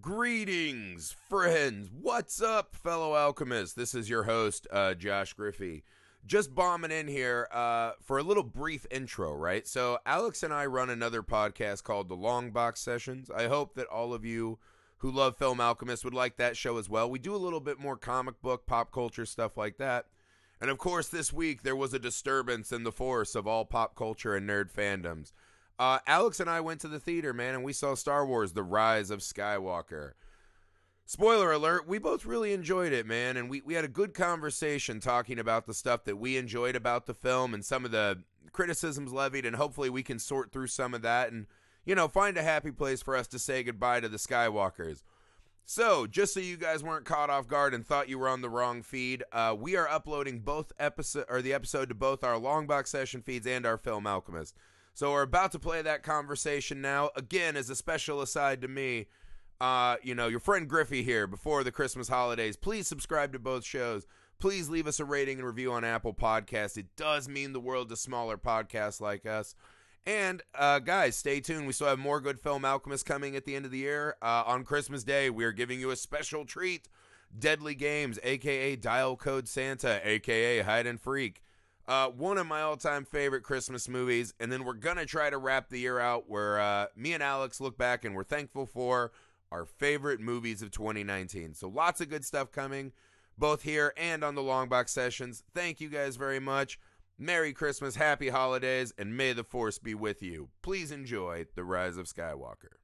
Greetings, friends. What's up, fellow alchemists? This is your host, uh, Josh Griffey. Just bombing in here uh, for a little brief intro, right? So, Alex and I run another podcast called The Long Box Sessions. I hope that all of you who love Film Alchemist would like that show as well. We do a little bit more comic book, pop culture stuff like that. And of course, this week there was a disturbance in the force of all pop culture and nerd fandoms. Uh, Alex and I went to the theater, man, and we saw Star Wars: The Rise of Skywalker. Spoiler alert, we both really enjoyed it, man, and we, we had a good conversation talking about the stuff that we enjoyed about the film and some of the criticisms levied, and hopefully we can sort through some of that and, you know, find a happy place for us to say goodbye to the Skywalkers. So, just so you guys weren't caught off guard and thought you were on the wrong feed, uh, we are uploading both episode or the episode to both our Longbox session feeds and our Film Alchemist. So we're about to play that conversation now. Again, as a special aside to me, uh, you know, your friend Griffey here before the Christmas holidays. Please subscribe to both shows. Please leave us a rating and review on Apple Podcasts. It does mean the world to smaller podcasts like us. And uh, guys, stay tuned. We still have more good film Alchemist coming at the end of the year. Uh, on Christmas Day, we are giving you a special treat: Deadly Games, aka Dial Code Santa, aka Hide and Freak. Uh, one of my all-time favorite Christmas movies, and then we're gonna try to wrap the year out where uh, me and Alex look back and we're thankful for our favorite movies of 2019. So lots of good stuff coming, both here and on the Long Box sessions. Thank you guys very much. Merry Christmas, Happy Holidays, and may the Force be with you. Please enjoy The Rise of Skywalker.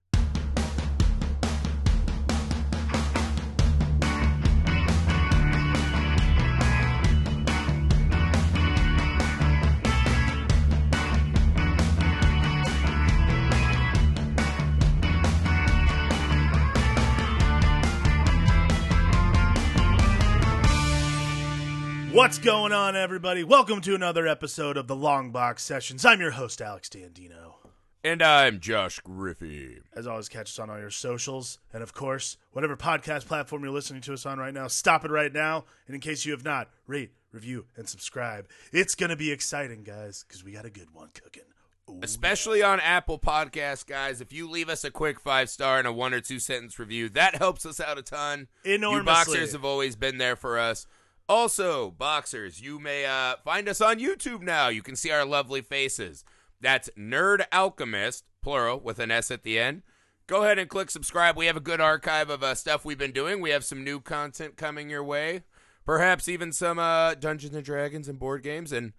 What's going on, everybody? Welcome to another episode of the Long Box Sessions. I'm your host, Alex Dandino. And I'm Josh Griffey. As always, catch us on all your socials. And of course, whatever podcast platform you're listening to us on right now, stop it right now. And in case you have not, rate, review, and subscribe. It's going to be exciting, guys, because we got a good one cooking. Ooh. Especially on Apple Podcasts, guys. If you leave us a quick five star and a one or two sentence review, that helps us out a ton. Enormously. You boxers have always been there for us. Also, boxers, you may uh, find us on YouTube now. You can see our lovely faces. That's Nerd Alchemist, plural, with an S at the end. Go ahead and click subscribe. We have a good archive of uh, stuff we've been doing. We have some new content coming your way. Perhaps even some uh, Dungeons and Dragons and board games and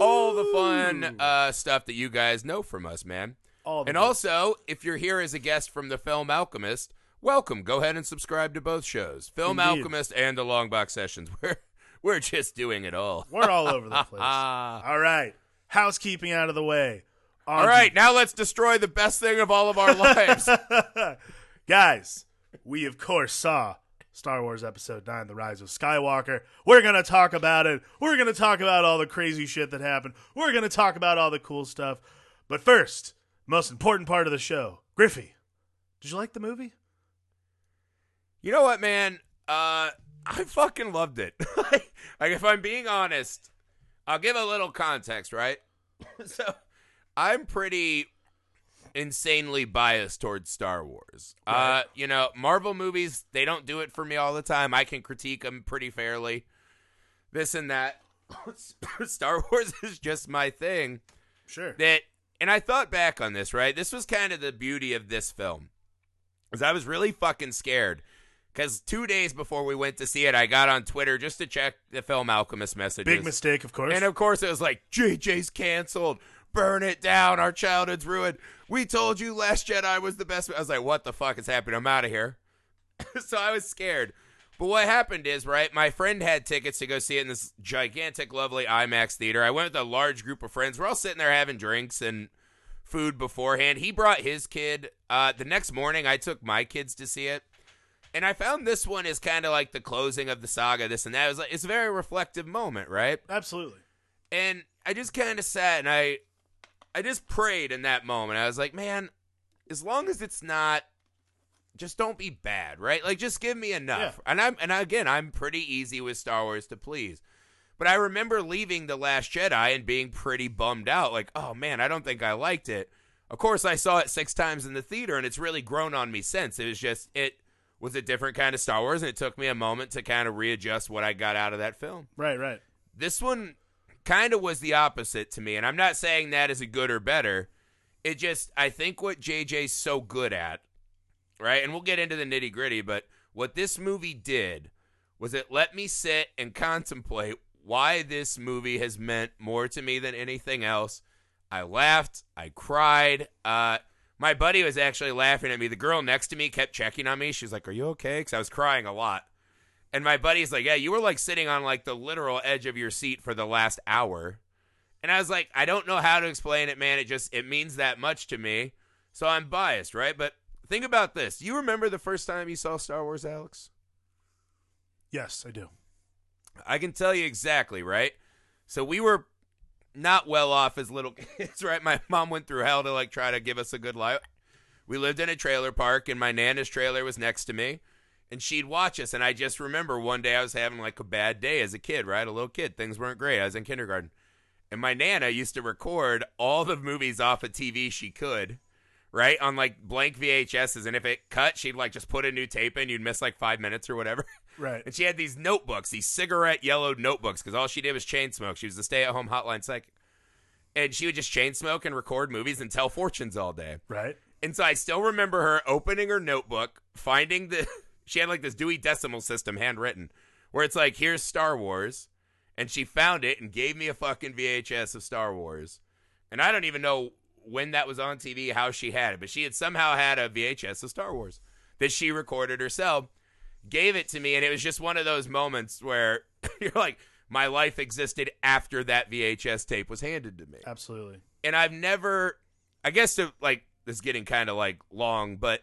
all the fun uh, stuff that you guys know from us, man. All and also, if you're here as a guest from the Film Alchemist, welcome. Go ahead and subscribe to both shows, Film Indeed. Alchemist and the Long Box Sessions. We're we're just doing it all. We're all over the place. all right. Housekeeping out of the way. All to- now let's destroy the best thing of all of our lives. Guys, we of course saw Star Wars Episode 9 The Rise of Skywalker. We're going to talk about it. We're going to talk about all the crazy shit that happened. We're going to talk about all the cool stuff. But first, most important part of the show Griffey, did you like the movie? You know what, man? Uh, I fucking loved it. like, if I'm being honest, I'll give a little context, right? so, I'm pretty insanely biased towards Star Wars. Uh, you know, Marvel movies, they don't do it for me all the time. I can critique them pretty fairly. This and that. Star Wars is just my thing. Sure. that and I thought back on this, right? This was kind of the beauty of this film. Cuz I was really fucking scared cuz 2 days before we went to see it, I got on Twitter just to check the film Alchemist messages. Big mistake, of course. And of course it was like JJ's canceled. Burn it down. Our childhood's ruined. We told you Last Jedi was the best. I was like, what the fuck is happening? I'm out of here. so I was scared. But what happened is, right, my friend had tickets to go see it in this gigantic, lovely IMAX theater. I went with a large group of friends. We're all sitting there having drinks and food beforehand. He brought his kid. Uh, the next morning, I took my kids to see it. And I found this one is kind of like the closing of the saga, this and that. It was like, it's a very reflective moment, right? Absolutely. and I just kind of sat and I I just prayed in that moment. I was like, man, as long as it's not just don't be bad, right? Like just give me enough. And I'm and again, I'm pretty easy with Star Wars to please. But I remember leaving The Last Jedi and being pretty bummed out like, "Oh man, I don't think I liked it." Of course, I saw it 6 times in the theater and it's really grown on me since. It was just it was a different kind of Star Wars, and it took me a moment to kind of readjust what I got out of that film. Right, right. This one kind of was the opposite to me, and I'm not saying that is a good or better. It just, I think what JJ's so good at, right? And we'll get into the nitty gritty, but what this movie did was it let me sit and contemplate why this movie has meant more to me than anything else. I laughed, I cried. Uh, my buddy was actually laughing at me. The girl next to me kept checking on me. She's like, "Are you okay?" Because I was crying a lot. And my buddy's like, "Yeah, you were like sitting on like the literal edge of your seat for the last hour." And I was like, "I don't know how to explain it, man. It just it means that much to me." So I'm biased, right? But think about this. You remember the first time you saw Star Wars, Alex? Yes, I do. I can tell you exactly, right? So we were not well off as little kids, right? My mom went through hell to like try to give us a good life. We lived in a trailer park, and my nana's trailer was next to me, and she'd watch us. And I just remember one day I was having like a bad day as a kid, right? A little kid, things weren't great. I was in kindergarten, and my nana used to record all the movies off of TV she could, right, on like blank VHSs. And if it cut, she'd like just put a new tape in. You'd miss like five minutes or whatever. Right. And she had these notebooks, these cigarette yellowed notebooks, because all she did was chain smoke. She was the stay at home hotline psychic. And she would just chain smoke and record movies and tell fortunes all day. Right. And so I still remember her opening her notebook, finding the. She had like this Dewey Decimal System handwritten, where it's like, here's Star Wars. And she found it and gave me a fucking VHS of Star Wars. And I don't even know when that was on TV, how she had it, but she had somehow had a VHS of Star Wars that she recorded herself gave it to me, and it was just one of those moments where you're like, my life existed after that VHS tape was handed to me. Absolutely. And I've never, I guess, to, like, this is getting kind of like long, but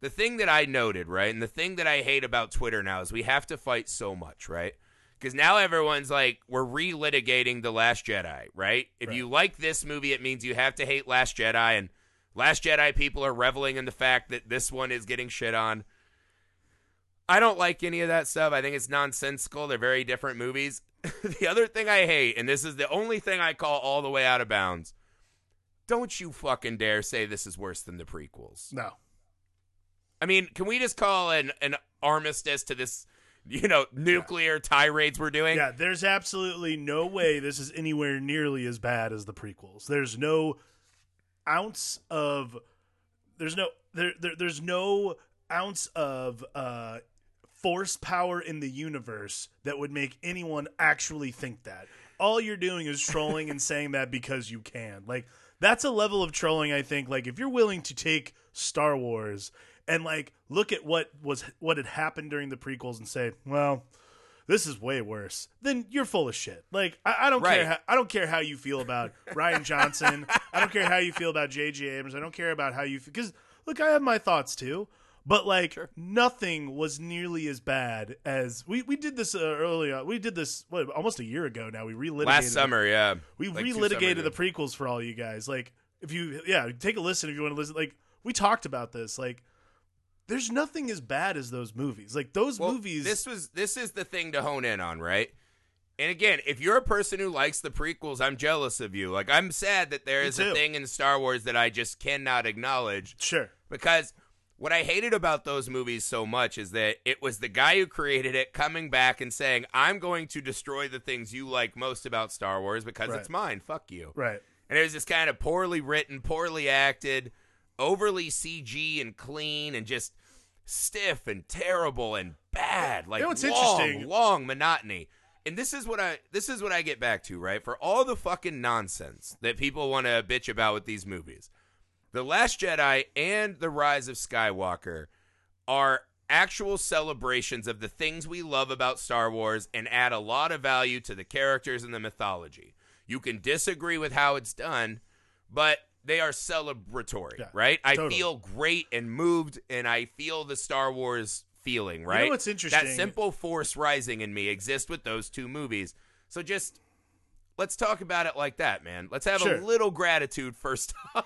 the thing that I noted, right, and the thing that I hate about Twitter now is we have to fight so much, right? Because now everyone's like, we're relitigating The Last Jedi, right? If Right. you like this movie, it means you have to hate Last Jedi, and Last Jedi people are reveling in the fact that this one is getting shit on. I don't like any of that stuff. I think it's nonsensical. They're very different movies. the other thing I hate, and this is the only thing I call all the way out of bounds, don't you fucking dare say this is worse than the prequels. No. I mean, can we just call an an armistice to this, you know, nuclear tirades we're doing? Yeah, there's absolutely no way this is anywhere nearly as bad as the prequels. There's no ounce of there's no there, there there's no ounce of uh force power in the universe that would make anyone actually think that. All you're doing is trolling and saying that because you can. Like that's a level of trolling I think like if you're willing to take Star Wars and like look at what was what had happened during the prequels and say, well, this is way worse. Then you're full of shit. Like I, I don't Right. care. How, I don't care how you feel about Rian Johnson. I don't care how you feel about J.J. Abrams. I don't care about how you because look, I have my thoughts too. But like nothing was nearly as bad as we we did this uh, earlier. We did this what almost a year ago now. We relitigated Last summer, yeah. we Like relitigated the prequels for all you guys. Like, if you, yeah, take a listen if you want to listen. Like, we talked about this. Like, there's nothing as bad as those movies. Like, those Well, movies. This was this is the thing to hone in on, right? And again, if you're a person who likes the prequels, I'm jealous of you. Like I'm sad that there is a thing in Star Wars that I just cannot acknowledge sure. because what I hated about those movies so much is that it was the guy who created it coming back and saying, "I'm going to destroy the things you like most about Star Wars because Right. it's mine. Fuck you." Right. And it was just kind of poorly written, poorly acted, overly CG and clean, and just stiff and terrible and bad. Like You know what's long, interesting? long monotony. And this is what I this is what I get back to, right? For all the fucking nonsense that people want to bitch about with these movies. The Last Jedi and The Rise of Skywalker are actual celebrations of the things we love about Star Wars and add a lot of value to the characters and the mythology. You can disagree with how it's done, but they are celebratory, Yeah, right? I feel great and moved, and I feel the Star Wars feeling, right? what's interesting? That simple force rising in me exists with those two movies. So just let's talk about it like that, man. Let's have Sure. a little gratitude first.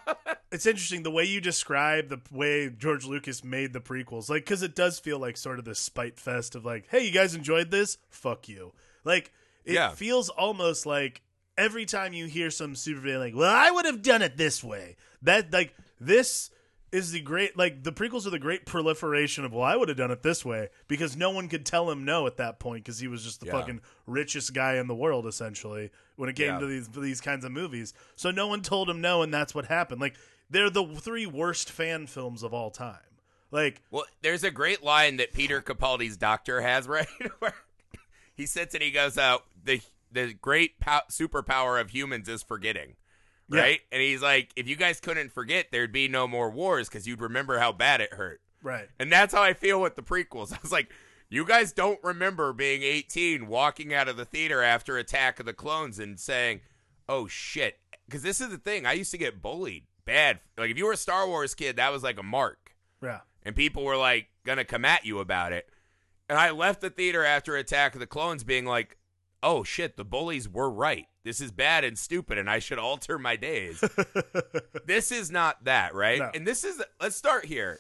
It's interesting the way you describe the way George Lucas made the prequels. Like, because it does feel like sort of this spite fest of like, hey, you guys enjoyed this? Fuck you. Like, it Yeah. feels almost like every time you hear some supervillain like, well, I would have done it this way. That like this is the great like the prequels are the great proliferation of well I would have done it this way because no one could tell him no at that point because he was just the Yeah. fucking richest guy in the world essentially when it came Yeah. to these these kinds of movies. So no one told him no and that's what happened. Like they're the three worst fan films of all time. Like Well, there's a great line that Peter Capaldi's doctor has, right? Where he sits and he goes, "Uh, the the great pow- superpower of humans is forgetting." Yeah. Right? And he's like, if you guys couldn't forget, there'd be no more wars because you'd remember how bad it hurt. right. And that's how I feel with the prequels. I was like, you guys don't remember being 18, walking out of the theater after Attack of the Clones and saying, oh shit. Because this is the thing. I used to get bullied bad. Like, if you were a Star Wars kid, that was like a mark Yeah. and people were like gonna come at you about it. And I left the theater after Attack of the Clones being like, "Oh shit, the bullies were right. This is bad and stupid, and I should alter my days." this is not that, right? No. And this is let's start here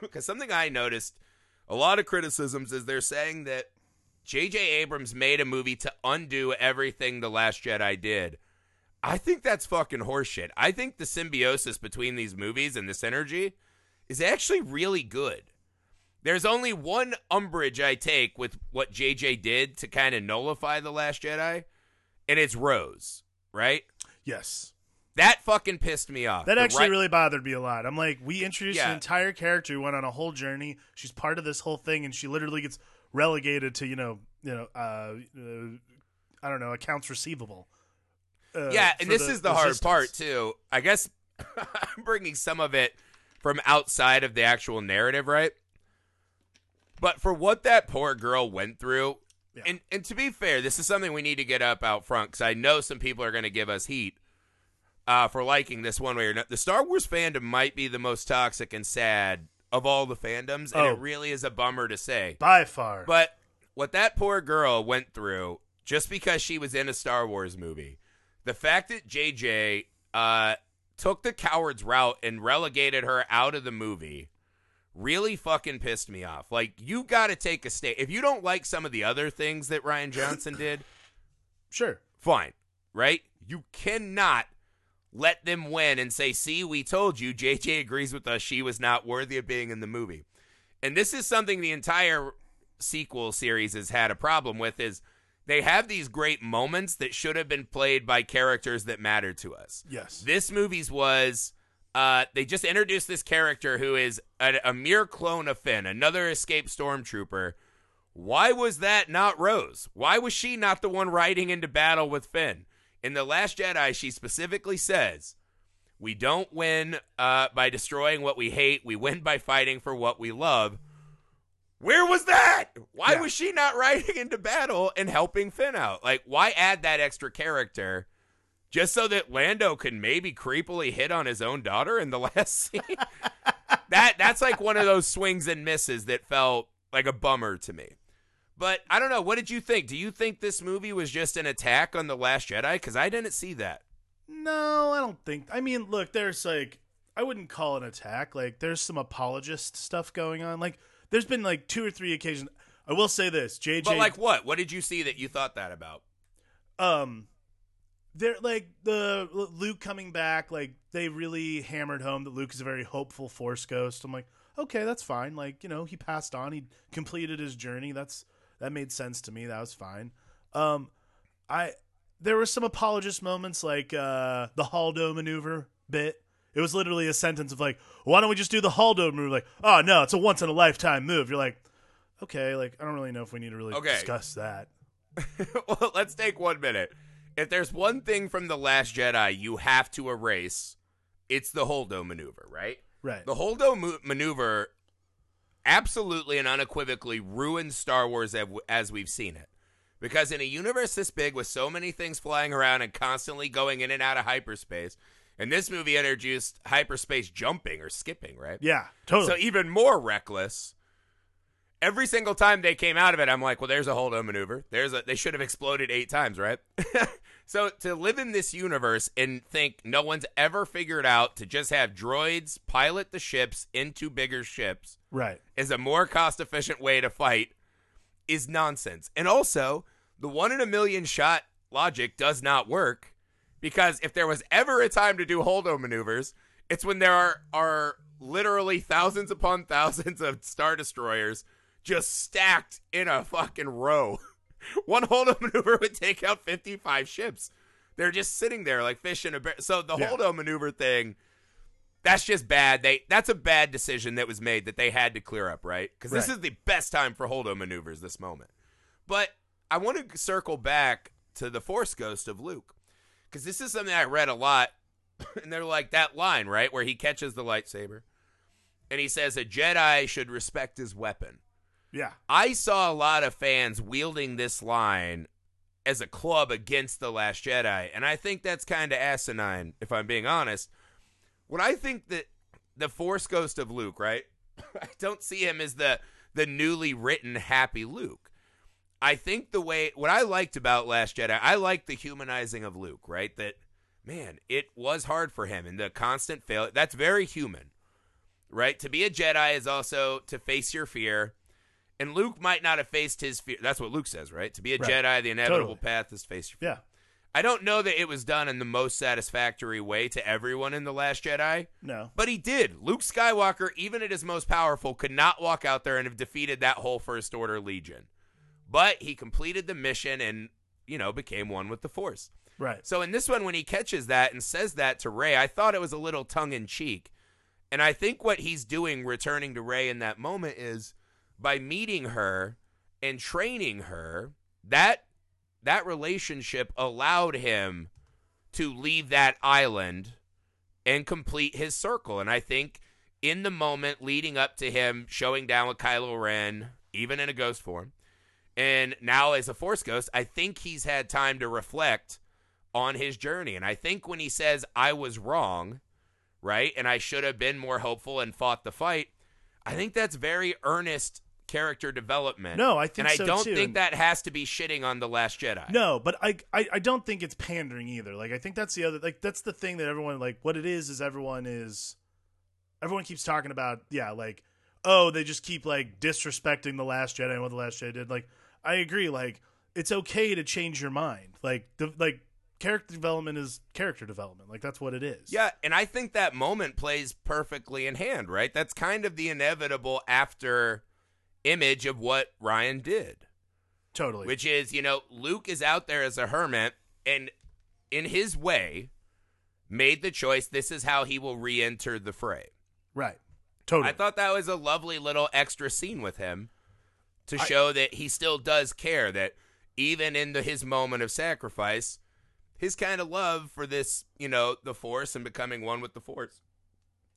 because something I noticed a lot of criticisms is they're saying that J.J. Abrams made a movie to undo everything the Last Jedi did. I think that's fucking horseshit. I think the symbiosis between these movies and the synergy is actually really good. There's only one umbrage I take with what JJ did to kind of nullify The Last Jedi, and it's Rose, right? Yes. That fucking pissed me off. That actually right- really bothered me a lot. I'm like, we introduced Yeah. an entire character who went on a whole journey. She's part of this whole thing, and she literally gets relegated to you know, you know, uh, uh I don't know, accounts receivable. Uh, yeah, and this the is the hard part too. I guess I'm bringing some of it from outside of the actual narrative, right? But for what that poor girl went through, Yeah. and and to be fair, this is something we need to get up out front because I know some people are going to give us heat uh, for liking this one way or not. The Star Wars fandom might be the most toxic and sad of all the fandoms, and Oh. it really is a bummer to say. by far. But what that poor girl went through just because she was in a Star Wars movie, the fact that JJ uh, took the coward's route and relegated her out of the movie really fucking pissed me off. Like, you got to take a stand. If you don't like some of the other things that Rian Johnson did, sure. fine, right? You cannot let them win and say, see, we told you, JJ agrees with us, she was not worthy of being in the movie. And this is something the entire sequel series has had a problem with is they have these great moments that should have been played by characters that matter to us. Yes. This movie's was uh, they just introduced this character who is a, a mere clone of Finn, another escaped stormtrooper. Why was that not Rose? Why was she not the one riding into battle with Finn? In The Last Jedi, she specifically says, We don't win uh, by destroying what we hate, we win by fighting for what we love. Where was that? Why Yeah. was she not riding into battle and helping Finn out? Like, why add that extra character just so that Lando can maybe creepily hit on his own daughter in the last scene? that that's like one of those swings and misses that felt like a bummer to me. But I don't know. What did you think? Do you think this movie was just an attack on the Last Jedi? Because I didn't see that. No, I don't think. I mean, look, there's like, I wouldn't call it an attack. Like, there's some apologist stuff going on. Like, there's been like two or three occasions. I will say this, JJ. But like, what? What did you see that you thought that about? um, they're like the Luke coming back. Like, they really hammered home that Luke is a very hopeful Force ghost. I'm like, okay, that's fine. Like, you know, he passed on. He completed his journey. That's that made sense to me. That was fine. Um, I there were some apologist moments like uh the Holdo maneuver bit. It was literally a sentence of like, why don't we just do the Holdo move? Like, oh no, it's a once in a lifetime move. You're like, okay, like I don't really know if we need to really Okay. discuss that. well, let's take one minute. If there's one thing from The Last Jedi you have to erase, it's the Holdo maneuver, right? Right. The Holdo mo- maneuver absolutely and unequivocally ruins Star Wars as, as we've seen it. Because in a universe this big with so many things flying around and constantly going in and out of hyperspace, and this movie introduced hyperspace jumping or skipping, right? Yeah, totally. So even more reckless. Every single time they came out of it, I'm like, well, there's a Holdo maneuver. There's a they should have exploded eight times, right? so to live in this universe and think no one's ever figured out to just have droids pilot the ships into bigger ships right. is a more cost efficient way to fight is nonsense. And also, the one in a million shot logic does not work because if there was ever a time to do holdo maneuvers, It's when there are are literally thousands upon thousands of star destroyers just stacked in a fucking row. One holdo maneuver would take out 55 ships. They're just sitting there like fish in a bear. So the Yeah. holdo maneuver thing, that's just bad. They that's a bad decision that was made that they had to clear up, right? Because this is the best time for holdo maneuvers. This moment, but I want to circle back to the Force Ghost of Luke because this is something I read a lot, and they're like that line right where he catches the lightsaber, and he says a Jedi should respect his weapon. Yeah. I saw a lot of fans wielding this line as a club against The Last Jedi, and I think that's kind of asinine, if I'm being honest. What I think that the Force Ghost of Luke, right? I don't see him as the the newly written happy Luke. I think the way what I liked about Last Jedi, I liked the humanizing of Luke, right? That man, it was hard for him and the constant failure. That's very human, right? To be a Jedi is also to face your fear. And Luke might not have faced his fear. That's what Luke says, right? To be a Right. Jedi, the inevitable Totally. path is to face your fear. Yeah. I don't know that it was done in the most satisfactory way to everyone in The Last Jedi, No. but he did. Luke Skywalker, even at his most powerful, could not walk out there and have defeated that whole First Order Legion. But he completed the mission and, you know, became one with the Force. Right. So in this one, when he catches that and says that to Rey, I thought it was a little tongue in cheek. And I think what he's doing returning to Rey in that moment is by meeting her and training her, that that relationship allowed him to leave that island and complete his circle. And I think in the moment leading up to him showing down with Kylo Ren, even in a ghost form, and now as a Force Ghost, I think he's had time to reflect on his journey. And I think when he says, I was wrong, right, and I should have been more hopeful and fought the fight, I think that's very earnest character development. No, I think And I so, don't too. think that has to be shitting on The Last Jedi. No, but I, I I don't think it's pandering either. Like I think that's the other like that's the thing that everyone like what it is is everyone is everyone keeps talking about yeah like oh they just keep like disrespecting the last Jedi and what the last Jedi did. Like I agree like it's okay to change your mind. Like the like character development is character development. Like that's what it is. Yeah, and I think that moment plays perfectly in hand, right? That's kind of the inevitable after image of what Rian did. totally. which is you know Luke is out there as a hermit and in his way made the choice this is how he will re-enter the fray. right. Totally. I thought that was a lovely little extra scene with him to I- show that he still does care that even in the, his moment of sacrifice his kind of love for this, you know, the force and becoming one with the force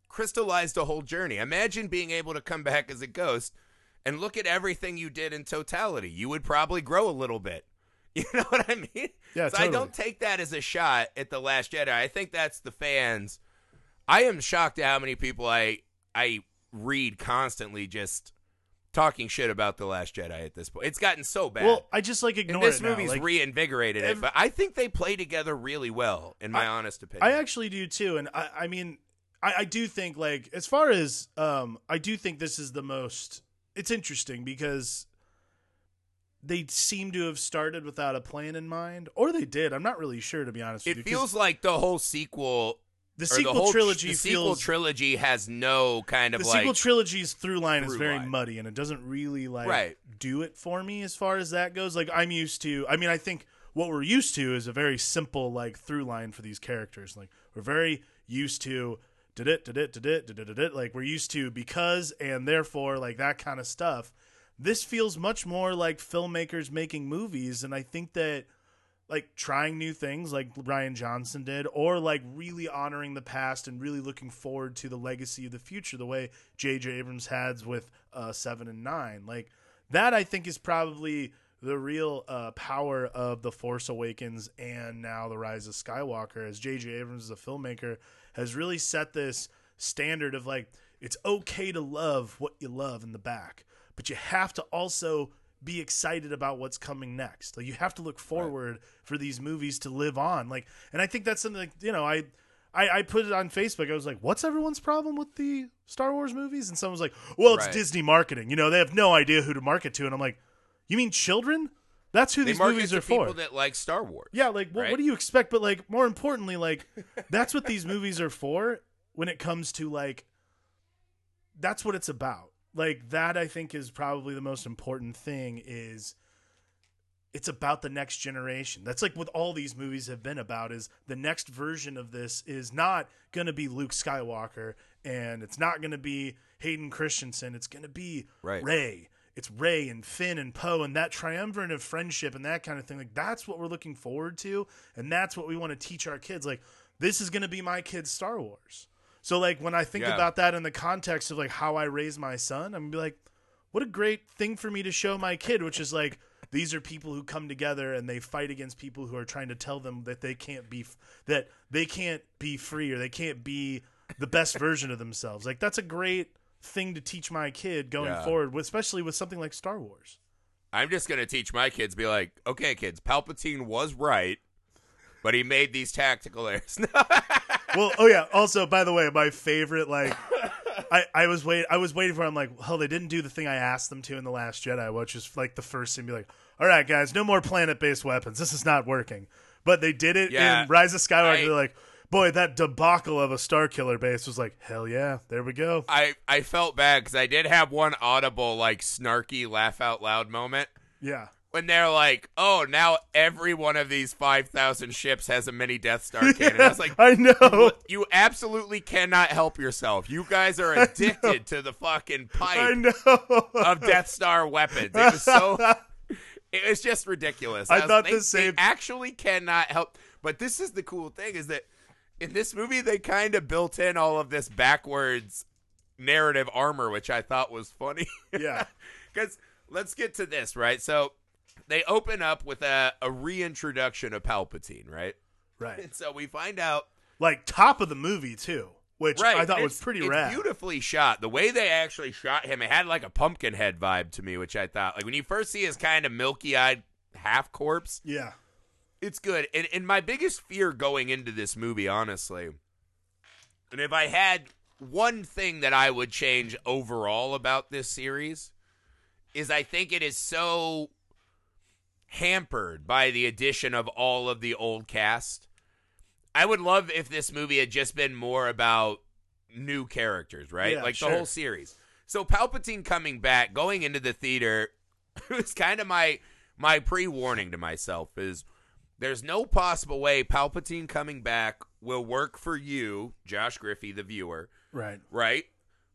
crystallized a whole journey. Imagine being able to come back as a ghost and look at everything you did in totality. You would probably grow a little bit. You know what I mean? Yeah, so I don't take that as a shot at the Last Jedi. I think that's the fans. I am shocked at how many people I I read constantly just talking shit about the Last Jedi at this point. It's gotten so bad. well, I just like and ignore this it movie's Like, reinvigorated it, but I think they play together really well, in my honest opinion. I actually do too, and I, I mean, I, I do think like as far as um, I do think this is the most. It's interesting because they seem to have started without a plan in mind, or they did. I'm not really sure to be honest. with it you, feels like the whole sequel the sequel the whole tr- trilogy the sequel feels trilogy has no kind of the like sequel trilogy's through line is very line. muddy and it doesn't really like Right. do it for me as far as that goes like i'm used to i mean i think what we're used to is a very simple like through line for these characters like we're very used to did it did it did it did it like we're used to because and therefore like that kind of stuff this feels much more like filmmakers making movies and i think that like trying new things like Rian Johnson did, or like really honoring the past and really looking forward to the legacy of the future, the way J.J. Abrams has with uh, Seven and Nine. Like that, I think is probably the real uh, power of the Force Awakens and now the Rise of Skywalker. As J.J. Abrams, is a filmmaker, has really set this standard of like it's okay to love what you love in the back, but you have to also be excited about what's coming next. Like you have to look forward for these movies to live on. Like, and I think that's something like you know I. I, I put it on Facebook. I was like, "What's everyone's problem with the Star Wars movies?" And someone was like, "Well, it's Right. Disney marketing. You know, they have no idea who to market to." And I'm like, "You mean children? That's who they these movies to are people that like Star Wars. Yeah, like what, Right. what do you expect? But like more importantly, like that's what these movies are for. when it comes to like that's what it's about. Like that I think is probably the most important thing is it's about the next generation. That's like what all these movies have been about is the next version of this is not going to be Luke Skywalker and it's not going to be Hayden Christensen. It's going to be Right. Rey. It's Rey and Finn and Poe and that triumvirate of friendship and that kind of thing. Like that's what we're looking forward to and that's what we want to teach our kids. Like this is going to be my kid's Star Wars. So like when I think Yeah. about that in the context of like how I raise my son, I'm gonna be like, what a great thing for me to show my kid, which is like these are people who come together and they fight against people who are trying to tell them that they can't be that they can't be free or they can't be the best version of themselves. Like that's a great thing to teach my kid going Yeah. forward, especially with something like Star Wars. I'm just gonna teach my kids. Be like, okay, kids, Palpatine was right, but he made these tactical errors. well, oh yeah. Also, by the way, my favorite like I, I was wait I was waiting for I'm like, hell, they didn't do the thing I asked them to in the Last Jedi, which is like the first thing, be like, all right, guys, no more planet based weapons. This is not working. But they did it Yeah. in Rise of Skywalker. I- They're like, boy, that debacle of a Star Killer base was like, hell yeah, there we go. I I felt bad because I did have one audible like snarky laugh out loud moment Yeah. when they're like, "Oh, now every one of these five thousand ships has a mini Death Star cannon." I was like, I know. "You absolutely cannot help yourself. You guys are addicted to the fucking I pipe of Death Star weapons." It was so. It was just ridiculous. I was- thought they, the same- They actually cannot help. But this is the cool thing: is that in this movie they kind of built in all of this backwards narrative armor, which I thought was funny. Yeah. Because let's get to this, right? So they open up with a, a reintroduction of Palpatine, right? right. And so we find out. Like top of the movie too, which Right, I thought and was pretty it's rad. beautifully shot. The way they actually shot him, it had like a pumpkin head vibe to me, which I thought, like when you first see his kind of milky eyed half corpse, Yeah. It's good. And, and my biggest fear going into this movie, honestly, and if I had one thing that I would change overall about this series, is I think it is so hampered by the addition of all of the old cast. I would love if this movie had just been more about new characters, right? Yeah, like sure. the whole series. So Palpatine coming back, going into the theater, it was kind of my my pre-warning to myself is there's no possible way Palpatine coming back will work for you, Josh Griffey, the viewer, Right. right?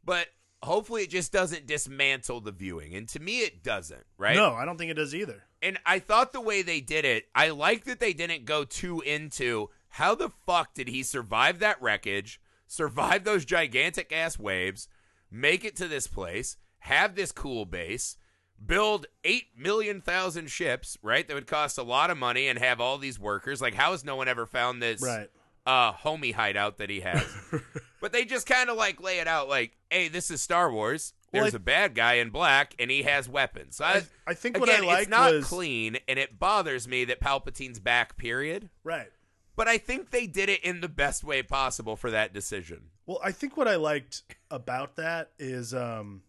But hopefully it just doesn't dismantle the viewing. And to me it doesn't, right? No, I don't think it does either. And I thought the way they did it, I like that they didn't go too into how the fuck did he survive that wreckage, survive those gigantic ass waves, make it to this place, have this cool base, build 8 million thousand ships, right? That would cost a lot of money and have all these workers. Like, how has no one ever found this Right. uh, homie hideout that he has? but they just kind of like lay it out like, hey, this is Star Wars. Well, There's I- a bad guy in black and he has weapons. So I, I, think what I Again, liked it's not was clean, and it bothers me that Palpatine's back. Period. right. But I think they did it in the best way possible for that decision. Well, I think what I liked about that is, um,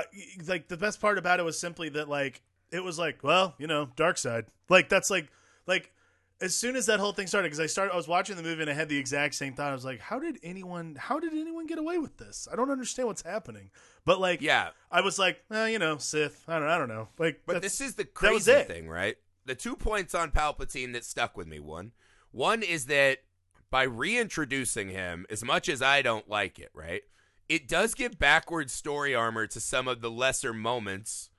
I like the best part about it was simply that like it was like, well, you know, dark side. Like that's like like as soon as that whole thing started, because I started, I was watching the movie and I had the exact same thought. I was like, how did anyone, how did anyone get away with this? I don't understand what's happening. But like, Yeah, I was like, eh, you know, Sith. I don't, I don't know. Like, but this is the that was crazy it. thing, right? The two points on Palpatine that stuck with me. One, one is that by reintroducing him, as much as I don't like it, right, it does give backwards story armor to some of the lesser moments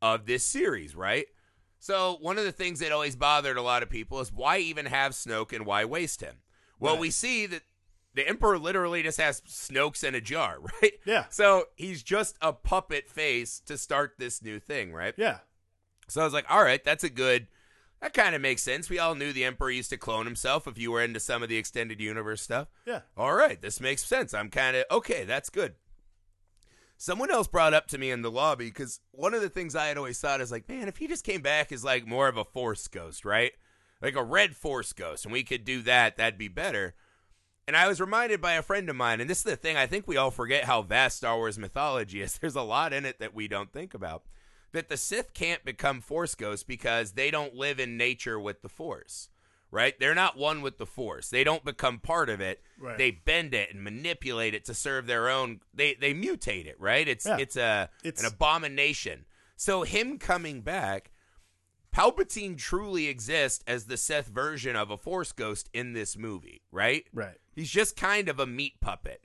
of this series, right? So one of the things that always bothered a lot of people is why even have Snoke and why waste him? Well, Right. we see that the Emperor literally just has Snoke's in a jar, right? Yeah. So he's just a puppet face to start this new thing, right? yeah, So I was like, all right, that's a good. That kind of makes sense. We all knew the Emperor used to clone himself if you were into some of the extended universe stuff. yeah. All right, this makes sense. I'm kind of okay. That's good. Someone else brought up to me in the lobby because one of the things I had always thought is like, man, if he just came back as like more of a Force ghost, right? Like a red Force ghost, and we could do that, that'd be better. And I was reminded by a friend of mine, and this is the thing, I think we all forget how vast Star Wars mythology is. There's a lot in it that we don't think about. That the Sith can't become Force ghosts because they don't live in nature with the Force, right? They're not one with the Force. They don't become part of it. Right. They bend it and manipulate it to serve their own. They they mutate it, right? It's Yeah. it's a It's- an abomination. So him coming back, Palpatine truly exists as the Sith version of a Force ghost in this movie, right? Right. He's just kind of a meat puppet.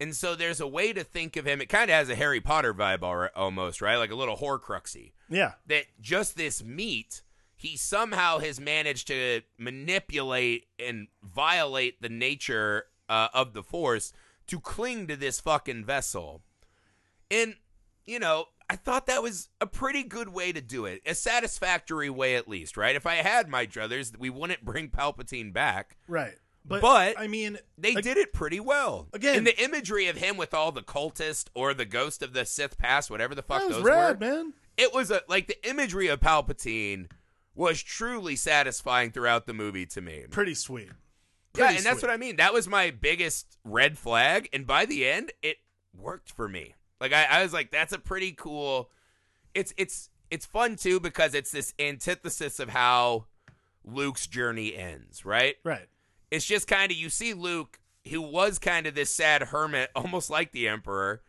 And so there's a way to think of him. It kind of has a Harry Potter vibe almost, right? Like a little Horcruxy. Yeah. That just this meat, he somehow has managed to manipulate and violate the nature uh, of the Force to cling to this fucking vessel. And, you know, I thought that was a pretty good way to do it. A satisfactory way, at least, right? If I had my druthers, we wouldn't bring Palpatine back. Right. But, But I mean, They like, did it pretty well. Again- and the imagery of him with all the cultist or the ghost of the Sith past, whatever the fuck that was those rad, were, man. it was a like the imagery of Palpatine was truly satisfying throughout the movie to me. Pretty sweet. yeah, Pretty and that's what I mean. That was my biggest red flag, and by the end, it worked for me. Like I, I was like, that's a pretty cool. It's it's it's fun too because it's this antithesis of how Luke's journey ends, right? Right. It's just kind of you see Luke, who was kind of this sad hermit, almost like the Emperor,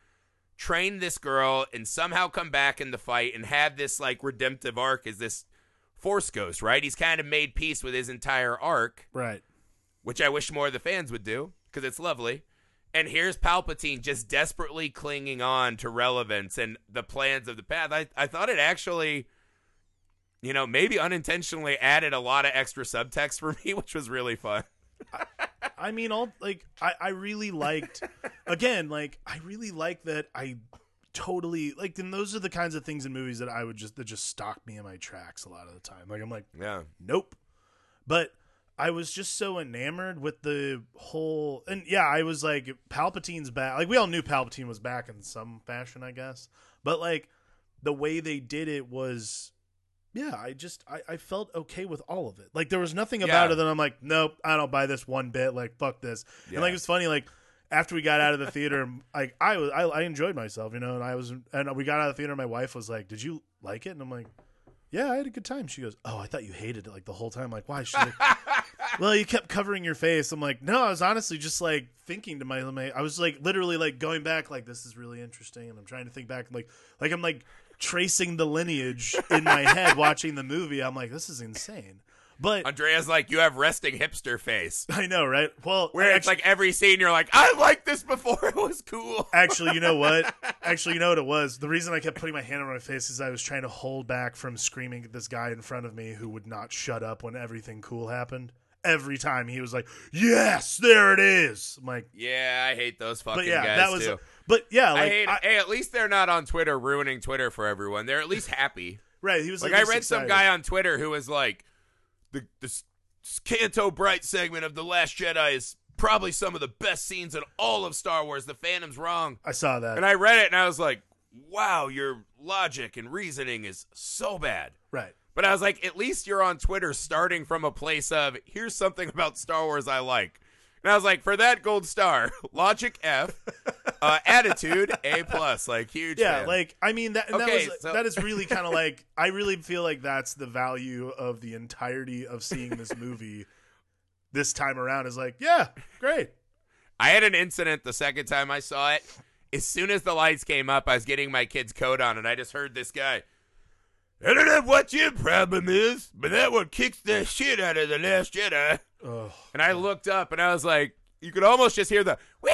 train this girl and somehow come back in the fight and have this like redemptive arc as this Force Ghost, right? He's kind of made peace with his entire arc, Right. which I wish more of the fans would do because it's lovely. And here's Palpatine just desperately clinging on to relevance and the plans of the path. I, I thought it actually, you know, maybe unintentionally added a lot of extra subtext for me, which was really fun. I mean, all like I, I really liked. again, like I really like that. I totally like. And those are the kinds of things in movies that I would just that just stop me in my tracks a lot of the time. Like I'm like, Yeah. nope. But I was just so enamored with the whole, and yeah, I was like, Palpatine's back. Like we all knew Palpatine was back in some fashion, I guess. But like the way they did it was. Yeah, I just I, I felt okay with all of it. Like there was nothing about Yeah. it that I'm like, nope, I don't buy this one bit. Like fuck this. Yeah. And like it's funny, like after we got out of the theater, like I was I, I enjoyed myself, you know, and I was and we got out of the theater. and My wife was like, "Did you like it?" And I'm like, "Yeah, I had a good time." She goes, "Oh, I thought you hated it like the whole time." I'm like, why? She's like, "Well, you kept covering your face." I'm like, "No, I was honestly just like thinking to my, my I was like literally like going back, like this is really interesting, and I'm trying to think back, like like I'm like tracing the lineage in my head watching the movie. I'm like, this is insane, but Andrea's like, you have resting hipster face. I know, right? Well, Where I it's like every scene you're like, I liked this before it was cool. Actually, you know what? Actually, you know what it was? The reason I kept putting my hand on my face is I was trying to hold back from screaming at this guy in front of me who would not shut up when everything cool happened. Every time he was like, "Yes, there it is." I'm like, Yeah, I hate those fucking but yeah, guys that was. too. But yeah, I hate. I- hey, at least they're not on Twitter ruining Twitter for everyone. They're at least happy. right? He was like I read some guy on Twitter who was like, the the Canto Bight segment of the Last Jedi is probably some of the best scenes in all of Star Wars. The Phantom's wrong. I saw that. And I read it and I was like, wow, your logic and reasoning is so bad. right. But I was like, at least you're on Twitter starting from a place of here's something about Star Wars I like. And I was like, for that gold star, logic F, uh, attitude A plus, like huge. Yeah, fan. like I mean that Okay, that was so- that is really kind of like I really feel like that's the value of the entirety of seeing this movie this time around is like, yeah, great. I had an incident the second time I saw it. As soon as the lights came up, I was getting my kid's coat on, and I just heard this guy. I don't know what your problem is, but that one kicks the shit out of the Last Jedi. Ugh. And I looked up, and I was like, you could almost just hear the woo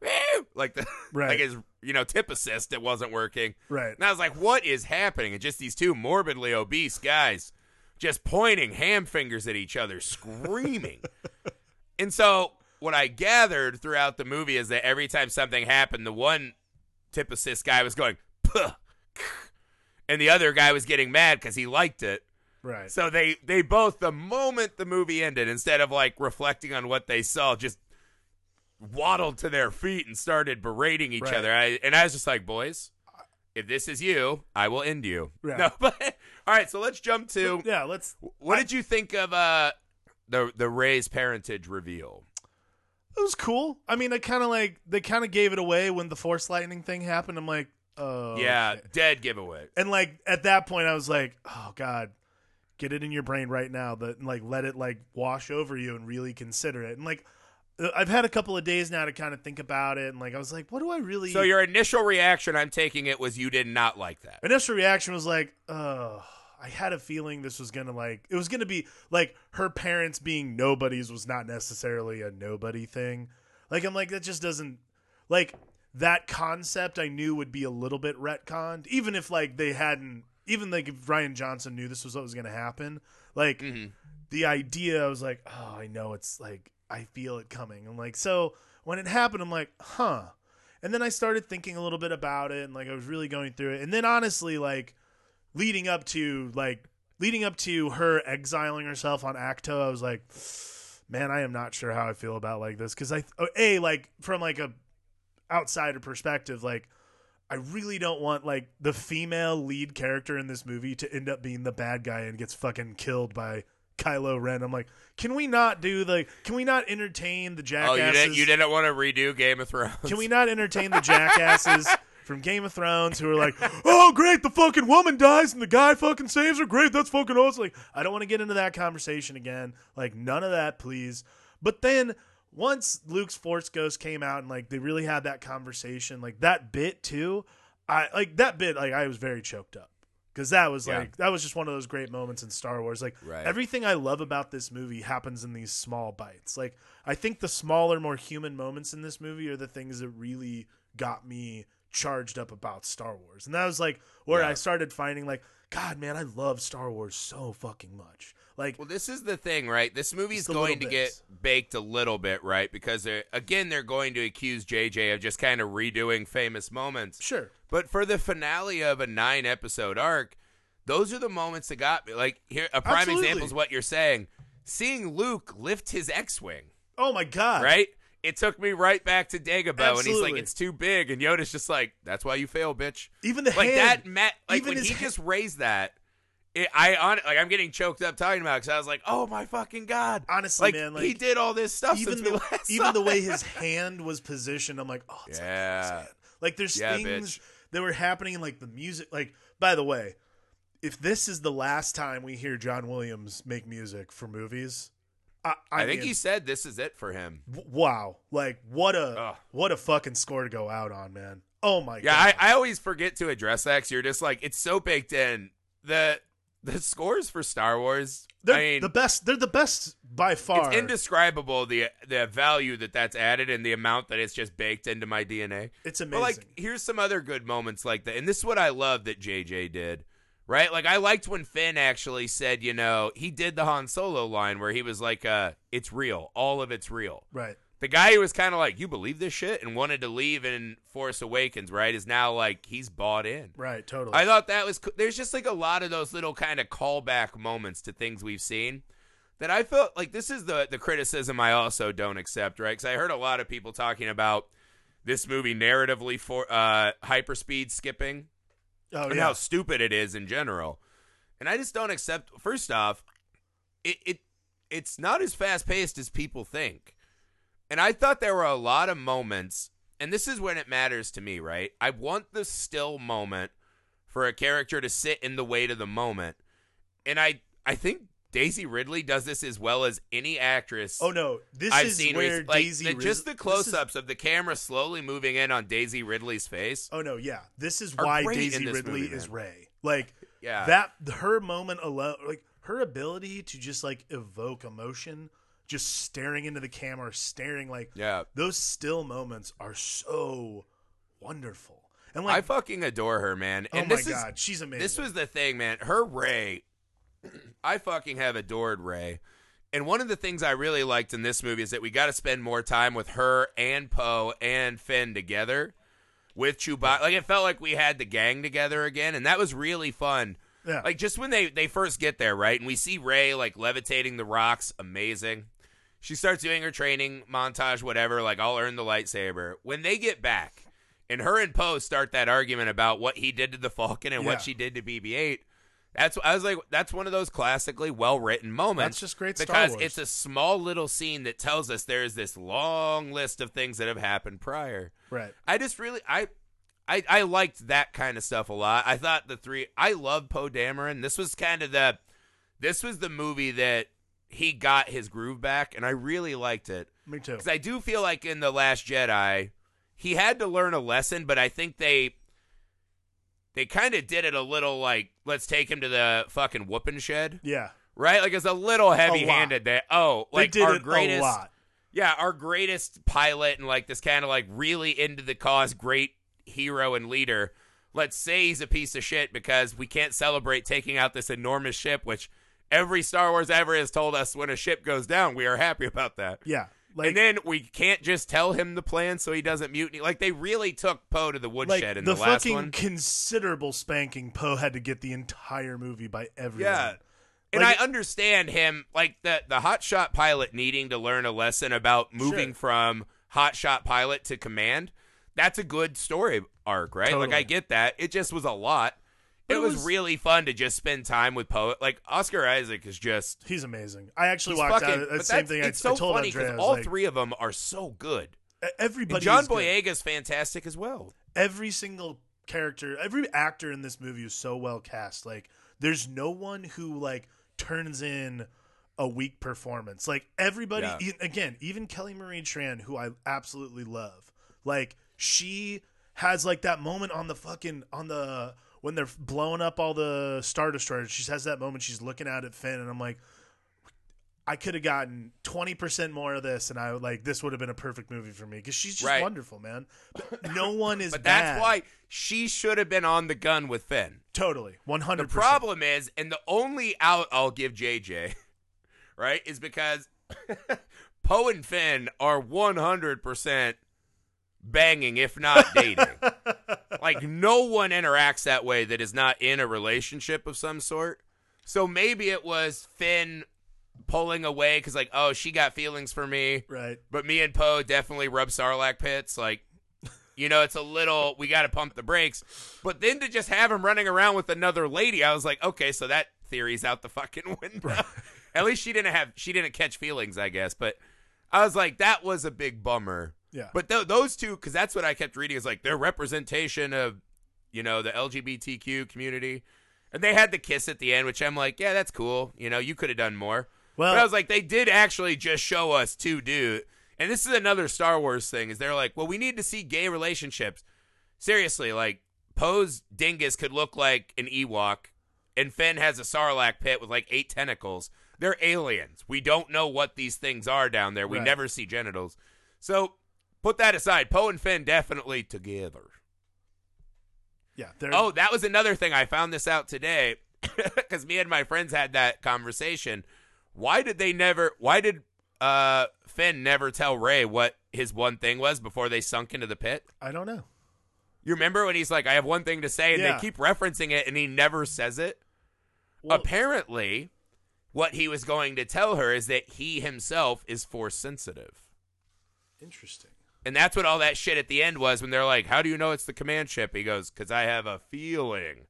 woo, like the Right. like his you know tip assist. It wasn't working. Right. And I was like, what is happening? And just these two morbidly obese guys just pointing ham fingers at each other, screaming. and so what I gathered throughout the movie is that every time something happened, the one tip assist guy was going, Puh, and the other guy was getting mad because he liked it. Right. So they they both the moment the movie ended, instead of like reflecting on what they saw, just waddled to their feet and started berating each Right. other. I, and I was just like, boys, if this is you, I will end you. Yeah. No, but all right. So let's jump to yeah, let's what did you think of uh the the Rey's parentage reveal? It was cool. I mean, I kind of like they kind of gave it away when the force lightning thing happened. I'm like, oh yeah, okay. dead giveaway. And like at that point, I was like, oh god, get it in your brain right now that like let it like wash over you and really consider it and like uh, i've had a couple of days now to kind of think about it and like i was like what do i really So your initial reaction, I'm taking it, was you did not like that. initial reaction was like, uh I had a feeling this was gonna like it was gonna be like her parents being nobodies was not necessarily a nobody thing. Like I'm like that just doesn't like that concept I knew would be a little bit retconned, even if like they hadn't even like if Rian Johnson knew this was what was gonna happen. Like Mhm. the idea I was like, oh I know it's like I feel it coming. I'm like, so when it happened, I'm like, huh. And then I started thinking a little bit about it and like I was really going through it. And then honestly, like leading up to like leading up to her exiling herself on Ahch-To, I was like, man, I am not sure how I feel about like this because I oh, a like from like a outsider perspective, like I really don't want like the female lead character in this movie to end up being the bad guy and gets fucking killed by Kylo Ren. I'm like, can we not do the? Can we not entertain the Oh, jackasses? you didn't you didn't want to redo Game of Thrones? Can we not entertain the jackasses from Game of Thrones who are like, "Oh, great, the fucking woman dies and the guy fucking saves her. Great, that's fucking awesome." Like, I don't want to get into that conversation again. Like, none of that, please. But then once Luke's Force Ghost came out and like they really had that conversation, like that bit too, I like that bit. Like, I was very choked up because that was Yeah. like that was just one of those great moments in Star Wars. Like Right. everything I love about this movie happens in these small bites. Like I think the smaller, more human moments in this movie are the things that really got me charged up about Star Wars. And that was like where Yeah. I started finding like, God, man, I love Star Wars so fucking much. Like Well, this is the thing, right? This movie's going to get baked a little bit, right? Because they're, again, they're going to accuse JJ of just kind of redoing famous moments. sure. But for the finale of a nine episode arc, those are the moments that got me. Like here, a prime Absolutely. example is what you're saying. Seeing Luke lift his X-wing, Oh my god. right? It took me right back to Dagobah, and he's like, "It's too big," and Yoda's just like, "That's why you fail, bitch." Even the like hand, that, Matt. Like even when he ha- just raised that, it, I on like I'm getting choked up talking about because I was like, "Oh my fucking god!" honestly, Like, man, like he did all this stuff even the even saw the way his hand was positioned, I'm like, oh, it's Yeah. Like there's Yeah, things bitch. that were happening in like the music. Like by the way, if this is the last time we hear John Williams make music for movies, I, I, I think mean, he said this is it for him. wow, like what a Ugh. what a fucking score to go out on, man. Oh my Yeah, I, god, I always forget to address that 'cause you're just like it's so baked in. The the scores for Star Wars, they're I mean, the best. They're the best by far. it's indescribable the the value that that's added and the amount that it's just baked into my DNA. It's amazing. But like, here's some other good moments like that, and this is what I love that JJ did. Right, like I liked when Finn actually said, you know, he did the Han Solo line where he was like, uh, "It's real, all of it's real." right. The guy who was kind of like, "You believe this shit?" and wanted to leave in Force Awakens, right, is now like he's bought in. Right, totally. I thought that was co- there's just like a lot of those little kind of callback moments to things we've seen that I felt like this is the the criticism I also don't accept, right? Because I heard a lot of people talking about this movie narratively for uh, hyperspeed skipping oh and yeah. how stupid it is in general, and I just don't accept. First off, it it it's not as fast paced as people think, and I thought there were a lot of moments, and this is when it matters to me, right? I want the still moment for a character to sit in the weight of the moment, and I I think Daisy Ridley does this as well as any actress. Oh no, this I've is seen where rec- like Daisy the- Rid- just the close-ups of the camera slowly moving in on Daisy Ridley's face. Oh no, yeah. This is why Daisy Ridley movie, is. Rey. Like Yeah, that her moment alone like her ability to just like evoke emotion just staring into the camera, staring like yeah. those still moments are so wonderful. And I fucking adore her, man. oh And my this god, she's amazing. this was the thing, man. Her Rey, I fucking have adored Rey. And one of the things I really liked in this movie is that we got to spend more time with her and Poe and Finn together with Chewbacca. Like it felt like we had the gang together again, and that was really fun. yeah. Like just when they they first get there, right, and we see Rey like levitating the rocks, amazing. She starts doing her training montage, whatever. Like I'll earn the lightsaber. When they get back, and her and Poe start that argument about what he did to the Falcon and Yeah. what she did to BB-8. That's I was like, that's one of those classically well written moments. That's just great Star because it's a small little scene that tells us there is this long list of things that have happened prior. right. I just really I I I liked that kind of stuff a lot. I thought the three I love Poe Dameron. This was kind of the this was the movie that he got his groove back, and I really liked it. Me too. Because I do feel like in The Last Jedi, he had to learn a lesson, but I think they they kind of did it a little like, let's take him to the fucking whooping shed, Yeah. right? Like it's a little heavy handed that, oh, like our greatest, a lot. yeah, our greatest pilot and like this kind of like really into the cause, great hero and leader. Let's say he's a piece of shit because we can't celebrate taking out this enormous ship, which every Star Wars ever has told us when a ship goes down, we are happy about that. Yeah. Like and then we can't just tell him the plan so he doesn't mutiny. Like they really took Poe to the like woodshed in the, the, last fucking one. considerable spanking Poe had to get the entire movie by everyone. Yeah. And Like- I understand him, like the the hotshot pilot needing to learn a lesson about moving Sure. from hotshot pilot to command. That's a good story arc, right? Like I get that. It just was a lot. It, it was, was- really fun to just spend time with poet. Like Oscar Isaac is just He's amazing. I actually walked fucking. out. That same thing I, it's so I told funny. I was all like, three of them are so good. Everybody. And John is good. Fantastic as well. every single character, every actor in this movie is so well cast. Like, there's no one who like turns in a weak performance. Like everybody, Yeah. e- again, even Kelly Marie Tran, who I absolutely love. Like she has like that moment on the fucking on the when they're blowing up all the star destroyers. She has that moment. She's looking out at Finn, and I'm like. I could have gotten twenty percent more of this, and I would like this would have been a perfect movie for me because she's just Right. wonderful, man. But no one is But bad. that's why she should have been on the gun with Finn. Totally, one The problem is, and the only out I'll give JJ, right, is because Poe and Finn are 100% banging, if not dating. Like, no one interacts that way that is not in a relationship of some sort. So maybe it was Finn pulling away because, like, oh, she got feelings for me. Right. But me and Poe definitely rub Sarlacc pits. Like, you know, it's a little, we got to pump the brakes. But then to just have him running around with another lady, I was like, okay, so that theory's out the fucking window. At least she didn't have, she didn't catch feelings, I guess. But I was like, that was a big bummer. Yeah. But th- those two, because that's what I kept reading, is like their representation of, you know, the LGBTQ community. And they had the kiss at the end, which I'm like, yeah, that's cool. You know, you could have done more. well, But I was like, they did actually just show us two dude. And this is another Star Wars thing, is they're like, well, we need to see gay relationships. Seriously, like Poe's dingus could look like an Ewok, and Finn has a Sarlacc pit with like eight tentacles. They're aliens. We don't know what these things are down there. We Right. never see genitals. So put that aside. Poe and Finn definitely together. yeah. Oh, that was another thing. I found this out today because me and my friends had that conversation. Why did they never? Why did uh, Finn never tell Rey what his one thing was before they sunk into the pit? I don't know. You remember when he's like, "I have one thing to say," and Yeah. they keep referencing it, and he never says it. Well, Apparently, what he was going to tell her is that he himself is force sensitive. interesting. And that's what all that shit at the end was when they're like, How do you know it's the command ship? He goes, Because I have a feeling.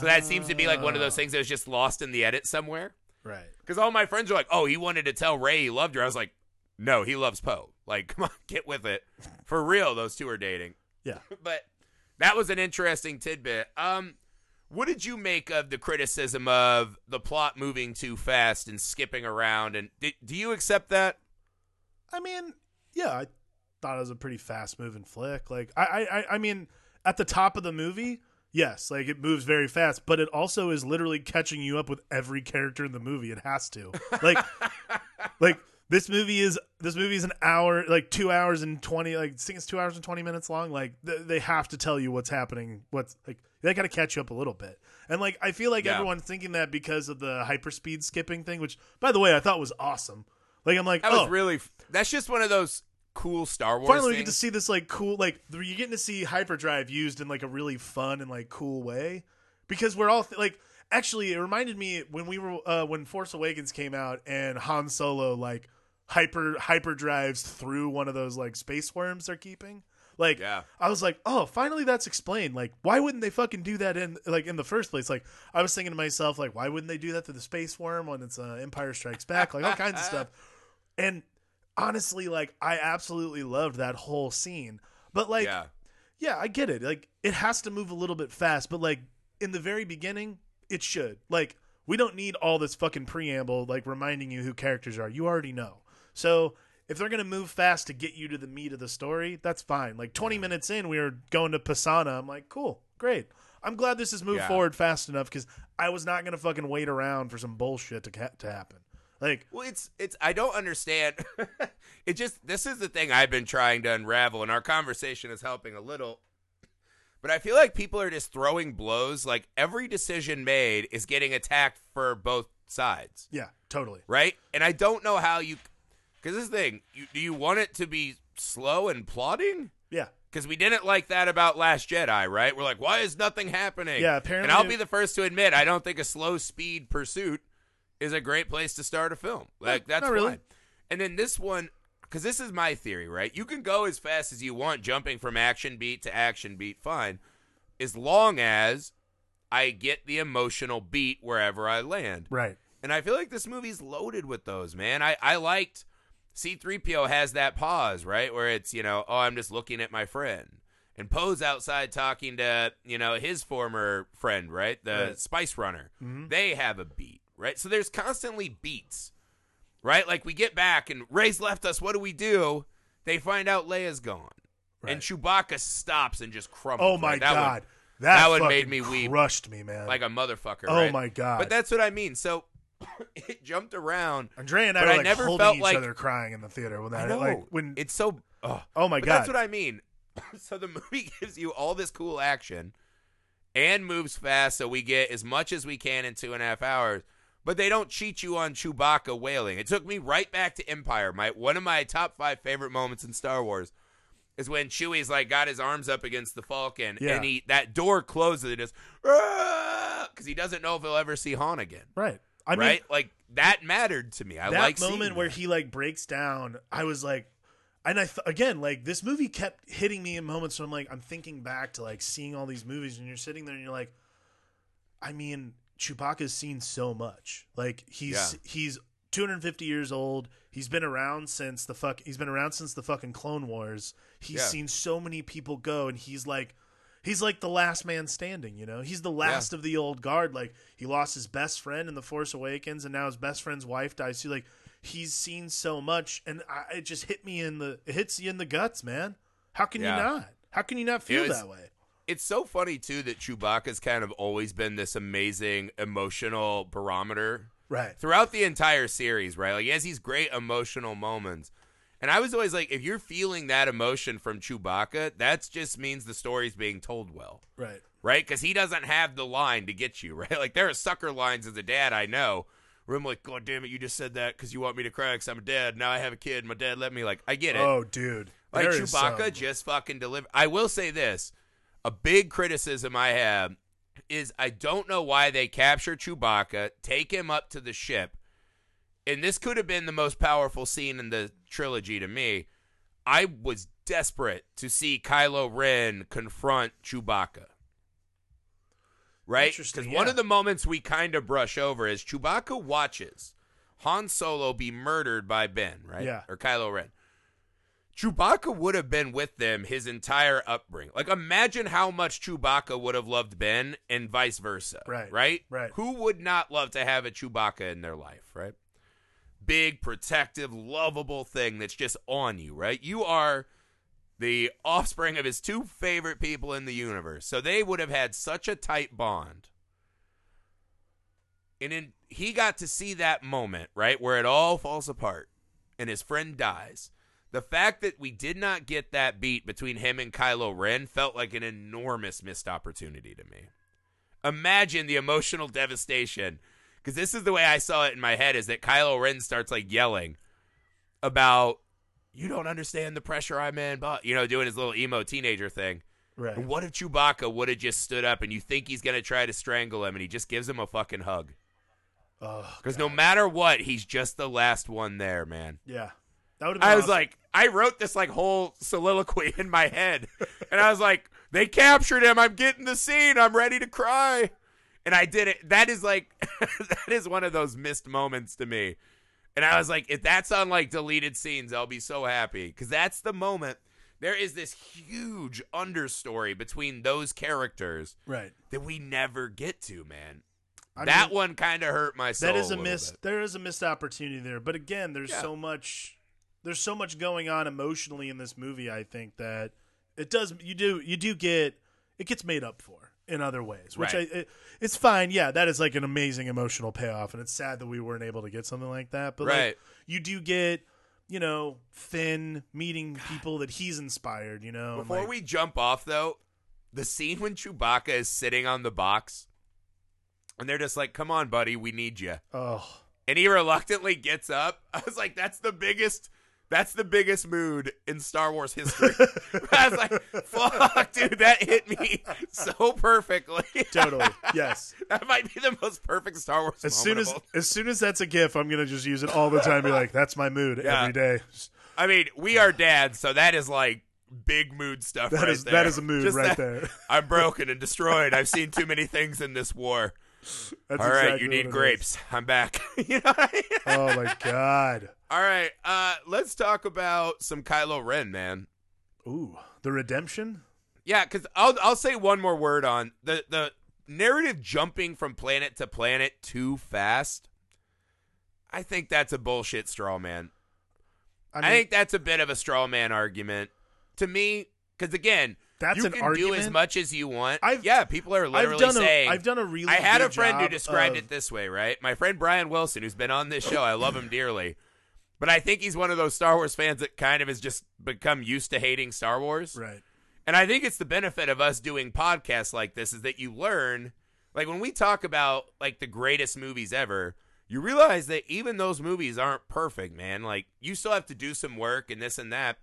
So that seems to be like one of those things that was just lost in the edit somewhere. Right. Because all my friends are like, Oh, he wanted to tell Rey he loved her. I was like, No, he loves Poe. Like, come on, get with it. For real, those two are dating. Yeah. But that was an interesting tidbit. Um, what did you make of the criticism of the plot moving too fast and skipping around? And do, do you accept that? I mean, yeah, I thought it was a pretty fast moving flick. Like, I, I, I- mean, at the top of the movie, yes, like it moves very fast, but it also is literally catching you up with every character in the movie. It has to. Like, like this movie is this movie is an hour, like two hours and twenty. Like, I think it's two hours and twenty minutes long. Like, th- they have to tell you what's happening. What's like they got to catch you up a little bit. And like, I feel like Yeah. everyone's thinking that because of the hyperspeed skipping thing, which, by the way, I thought was awesome. Like, I'm like, That oh, was really. That's just one of those cool Star Wars. finally we get to see this like cool like you're getting to see hyperdrive used in like a really fun and like cool way. Because we're all th- like actually it reminded me when we were uh when force awakens came out and han solo like hyper hyperdrives through one of those like space worms they're keeping. Like Yeah. i was like oh finally that's explained. Like why wouldn't they fucking do that in like in the first place? Like i was thinking to myself like why wouldn't they do that to the space worm when it's uh, empire strikes back? Like all kinds of stuff. And honestly like i absolutely loved that whole scene but like yeah. yeah i get it like it has to move a little bit fast but like in the very beginning it should like We don't need all this fucking preamble like reminding you who characters are. You already know. So if they're gonna move fast to get you to the meat of the story, that's fine. Like 20 minutes in, we were going to Pasaana. I'm like, cool, great. I'm glad this has moved Yeah. forward fast enough because I was not gonna fucking wait around for some bullshit to ca- to happen. Like, Well, it's it's I don't understand. it just this is the thing I've been trying to unravel, and our conversation is helping a little. But I feel like people are just throwing blows. Like every decision made is getting attacked for both sides, yeah, totally. right? And I don't know how you, because this thing, you, do you want it to be slow and plodding? Yeah, Because we didn't like that about Last Jedi, right? We're like, why is nothing happening? Yeah, apparently And I'll be the first to admit, I don't think a slow speed pursuit is a great place to start a film. Like, that's not really. fine. And then this one, because this is my theory, right? You can go as fast as you want, jumping from action beat to action beat, fine, as long as I get the emotional beat wherever I land. right. And I feel like this movie's loaded with those, man. I, I liked C3PO has that pause, right? Where it's, you know, oh, I'm just looking at my friend. And Poe's outside talking to, you know, his former friend, right? The Right. Spice Runner. Mhm. They have a beat, right? So there's constantly beats, right? Like we get back and Rey's left us. What do we do? They find out Leia's gone. And Right. Chewbacca stops and just crumbles. Oh my right? That one- god, that, that one made me weep. Crushed me, man. like a motherfucker. oh right? my god. But that's what I mean. So it jumped around. Andrea and I were I never holding felt each like- other, crying in the theater when that. Like when. it's so. Oh, oh my but god. that's what I mean. so the movie gives you all this cool action and moves fast, so we get as much as we can in two and a half hours. But they don't cheat you on Chewbacca wailing. It took me right back to Empire. My one of my top five favorite moments in Star Wars is when Chewie's like got his arms up against the Falcon, Yeah. and he that door closes, and just because he doesn't know if he'll ever see Han again. right. I mean, right? Like that mattered to me. I that moment where that. he like breaks down, I was like, and I th- again like this movie kept hitting me in moments. where I'm like, I'm thinking back to like seeing all these movies, and you're sitting there and you're like, I mean, Chewbacca's seen so much. Like he's Yeah. he's 250 years old. He's been around since the fuck. He's been around since the fucking Clone Wars. He's Yeah. seen so many people go, and he's like. He's like the last man standing, you know. He's the last of the old guard. Like he lost his best friend in the Force Awakens, and now his best friend's wife dies. So like he's seen so much, and I, it just hit me in the it hits you in the guts, man. How can Yeah. you not? How can you not feel was- that way? It's so funny too that Chewbacca's kind of always been this amazing emotional barometer Right. throughout the entire series, right? Like he has these great emotional moments. And I was always like, if you're feeling that emotion from Chewbacca, that just means the story's being told well, Right. right? Because he doesn't have the line to get you, right? Like there are sucker lines as a dad I know where I'm like, God damn it, you just said that because you want me to cry because I'm a dad. Now I have a kid. My dad let me. Like I get it. Oh, dude. Like There Chewbacca just fucking deliver. I will say this: a big criticism I have is I don't know why they capture Chewbacca, take him up to the ship, and this could have been the most powerful scene in the trilogy to me. I was desperate to see Kylo Ren confront Chewbacca. Right? Because one of the moments we kind of brush over is Chewbacca watches Han Solo be murdered by Ben, right? Yeah. Or Kylo Ren. Chewbacca would have been with them his entire upbringing. Like, imagine how much Chewbacca would have loved Ben and vice versa. Right, Right? right. Who would not love to have a Chewbacca in their life, right? Big, protective, lovable thing that's just on you, right? You are the offspring of his two favorite people in the universe. So they would have had such a tight bond. And in, he got to see that moment, right, where it all falls apart and his friend dies. The fact that we did not get that beat between him and Kylo Ren felt like an enormous missed opportunity to me. Imagine the emotional devastation. Because this is the way I saw it in my head is that Kylo Ren starts like yelling about, you don't understand the pressure I'm in, but, you know, doing his little emo teenager thing. Right. What if Chewbacca would have just stood up and you think he's going to try to strangle him and he just gives him a fucking hug? Oh, Because no matter what, he's just the last one there, man. yeah. That would have been I was like, I wrote this like whole soliloquy in my head, and I was like, they captured him. I'm getting the scene. I'm ready to cry, and I did it. That is like, that is one of those missed moments to me. And I was like, if that's on like deleted scenes, I'll be so happy because that's the moment. There is this huge understory between those characters right. that we never get to, man. I that mean, one kind of hurt my soul. that is a little missed. bit. There is a missed opportunity there. But again, there's Yeah. so much. There's so much going on emotionally in this movie. I think that it does. You do. You do get. It gets made up for in other ways, which Right. I. It, it's fine. Yeah, that is like an amazing emotional payoff, and it's sad that we weren't able to get something like that. But Right. like, you do get. You know, Finn meeting people that he's inspired. You know, Before like- we jump off, though, the scene when Chewbacca is sitting on the box, and they're just like, "Come on, buddy, we need you," Oh, and he reluctantly gets up. I was like, "That's the biggest." That's the biggest mood in Star Wars history. I was like, "Fuck, dude, that hit me so perfectly." totally. yes. that might be the most perfect Star Wars. As soon as as soon as that's a gif, I'm gonna just use it all the time. Be like, that's my mood Yeah. every day. I mean, we are dads, so that is like big mood stuff. That right is there. that is a mood Just right that- there. I'm broken and destroyed. I've seen too many things in this war. That's All right, exactly you need grapes. I'm back. you know I mean? Oh my god. All right, uh, let's talk about some Kylo Ren, man. Ooh, the redemption. Yeah, because I'll I'll say one more word on the the narrative jumping from planet to planet too fast. I think that's a bullshit straw man. I I, think that's a bit of a straw man argument to me. Because again, That's you an can argument. do as much as you want. I've- yeah, people are literally I've done saying. a I've done a really. I had a friend who described of- it this way, right? My friend Brian Wilson, who's been on this show, I love him dearly. But I think he's one of those Star Wars fans that kind of has just become used to hating Star Wars. Right. And I think it's the benefit of us doing podcasts like this is that you learn, like when we talk about like the greatest movies ever, you realize that even those movies aren't perfect, man. Like you still have to do some work and this and that.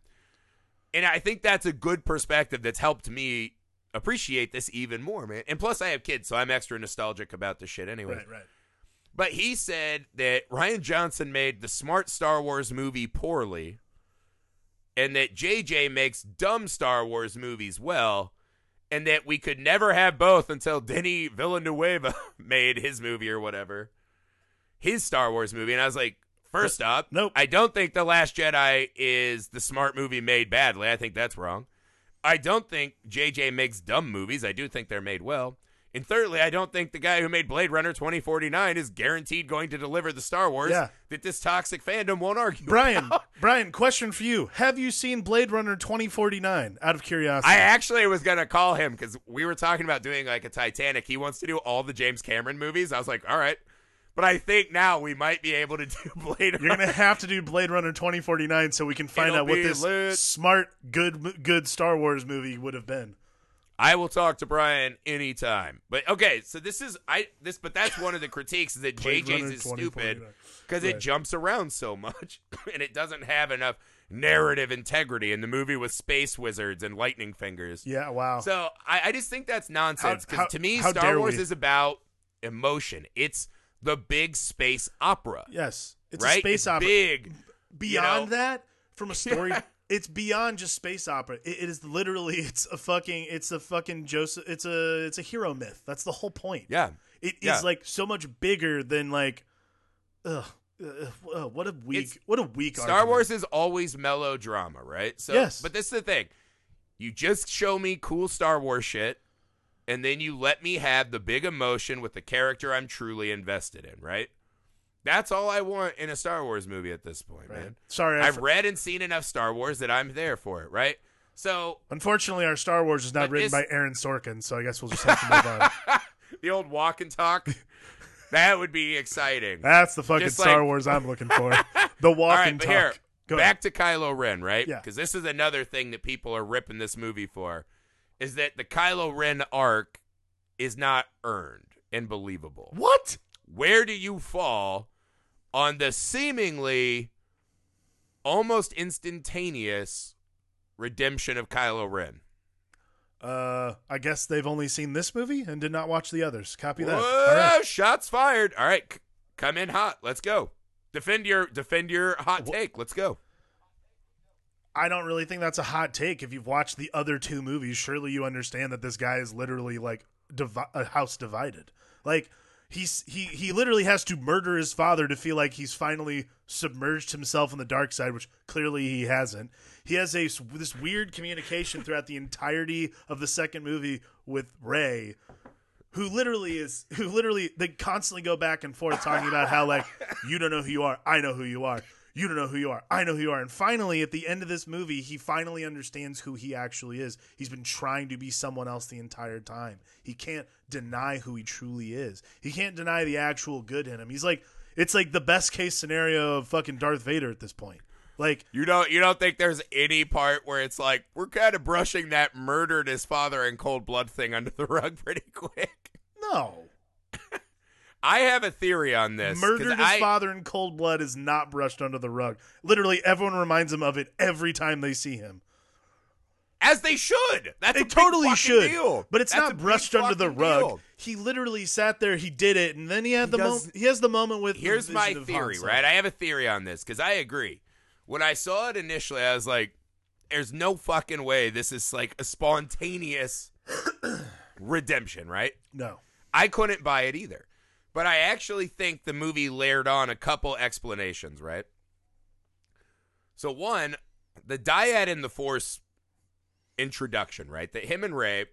And I think that's a good perspective that's helped me appreciate this even more, man. And plus I have kids, so I'm extra nostalgic about this shit anyway. Right. Right. But he said that Rian Johnson made the smart Star Wars movie poorly, and that JJ makes dumb Star Wars movies well, and that we could never have both until Denis Villeneuve made his movie or whatever, his Star Wars movie. And I was like, first up, Nope. I don't think The Last Jedi is the smart movie made badly. I think that's wrong. I don't think JJ makes dumb movies. I do think they're made well. And thirdly, I don't think the guy who made Blade Runner 2049 is guaranteed going to deliver the Star Wars Yeah. that this toxic fandom won't argue. Brian, about. Brian, question for you: Have you seen Blade Runner 2049? Out of curiosity. I actually was going to call him because we were talking about doing like a Titanic. He wants to do all the James Cameron movies. I was like, all right. But I think now we might be able to do Blade Runner. You're gonna have to do Blade Runner 2049 so we can find It'll out what this lit. smart, good, good Star Wars movie would have been. I will talk to Brian anytime. But okay, so this is I this but that's one of the critiques is that Blade JJ's Runner is stupid 2049. because it jumps around so much and it doesn't have enough narrative integrity in the movie with space wizards and lightning fingers. Yeah. Wow. So I, I just think that's nonsense because to me Star Wars we? is about emotion. It's the big space opera. yes. It's right? a space It's opera. Big. Beyond know? that, from a story, it's beyond just space opera. It, it is literally, it's a fucking, it's a fucking Joseph. It's a, it's a hero myth. That's the whole point. Yeah. It is Yeah. like so much bigger than like, ugh, uh, uh, what a weak, It's- what a weak. Star argument. Wars is always melodrama, right? So, Yes. But this is the thing: you just show me cool Star Wars shit, and then you let me have the big emotion with the character I'm truly invested in, right? That's all I want in a Star Wars movie at this point, Right. man. Sorry, I've read and seen enough Star Wars that I'm there for it, right? So Unfortunately, our Star Wars is not written by Aaron Sorkin, so I guess we'll just have to move on. the old walk and talk, that would be exciting. That's the fucking Just Star Wars I'm looking for. The walk right, and talk. here, back to Kylo Ren, right? Yeah. Because this is another thing that people are ripping this movie for, is that the Kylo Ren arc is not earned and believable. What? Where do you fall on the seemingly almost instantaneous redemption of Kylo Ren? Uh, I guess they've only seen this movie and did not watch the others. Copy that. Whoa, right. shots fired. All right, c- come in hot. Let's go. Defend your defend your hot take. Let's go. I don't really think that's a hot take. If you've watched the other two movies, surely you understand that this guy is literally like divi- a house divided. Like he's he he literally has to murder his father to feel like he's finally submerged himself in the dark side, which clearly he hasn't. He has a this weird communication throughout the entirety of the second movie with Rey. who literally is who literally they constantly go back and forth talking about how like you don't know who you are, I know who you are. You don't know who you are. I know who you are. And finally, at the end of this movie, he finally understands who he actually is. He's been trying to be someone else the entire time. He can't deny who he truly is. He can't deny the actual good in him. He's like, it's like the best case scenario of fucking Darth Vader at this point. Like, You don't you don't think there's any part where it's like we're kind of brushing that murdered his father in cold blood thing under the rug pretty quick. no. I have a theory on this. Murdered his I- father in cold blood is not brushed under the rug. Literally, everyone reminds him of it every time they see him. as they should. That's a They totally should, deal. but it's That's not brushed under the rug. deal. He literally sat there. He did it, and then he had He the does- moment. He has the moment with. the Here's my theory, right? I have a theory on this because I agree. When I saw it initially, I was like, "There's no fucking way this is like a spontaneous redemption, right?" no, I couldn't buy it either. But I actually think the movie layered on a couple explanations, right? So one, the dyad in the Force introduction, right? That him and Rey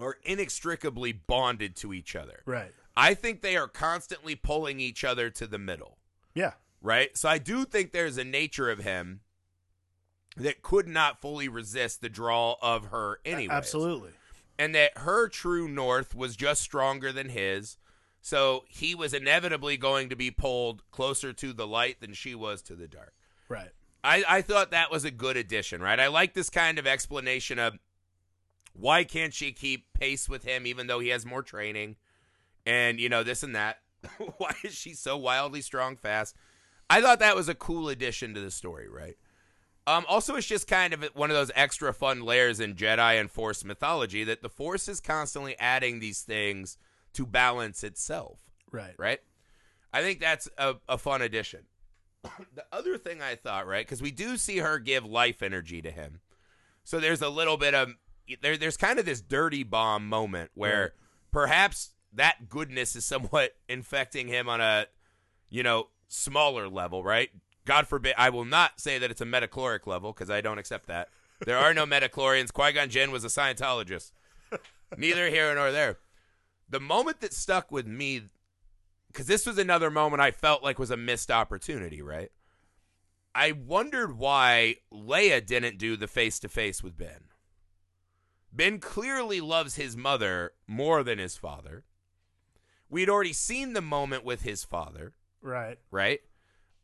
are inextricably bonded to each other. right? I think they are constantly pulling each other to the middle, Yeah, right? So I do think there's a nature of him that could not fully resist the draw of her anyway. absolutely. And that her true north was just stronger than his. So he was inevitably going to be pulled closer to the light than she was to the dark. Right. I, I thought that was a good addition, right? I like this kind of explanation of why can't she keep pace with him even though he has more training and, you know, this and that. why is she so wildly strong fast? I thought that was a cool addition to the story, right? Um, also, it's just kind of one of those extra fun layers in Jedi and Force mythology that the Force is constantly adding these things to balance itself Right. right? I think that's a, a fun addition. the other thing I thought, right, because we do see her give life energy to him, so there's a little bit of there. There's kind of this dirty bomb moment where Right. perhaps that goodness is somewhat infecting him on a, you know, smaller level, right? God forbid, I will not say that it's a metachloric level because I don't accept that. There are no midi-chlorians. Qui Gon Jinn was a Scientologist. Neither here nor there. The moment that stuck with me because this was another moment I felt like was a missed opportunity, right? I wondered why Leia didn't do the face to face with Ben. Ben clearly loves his mother more than his father. We'd already seen the moment with his father, Right. right?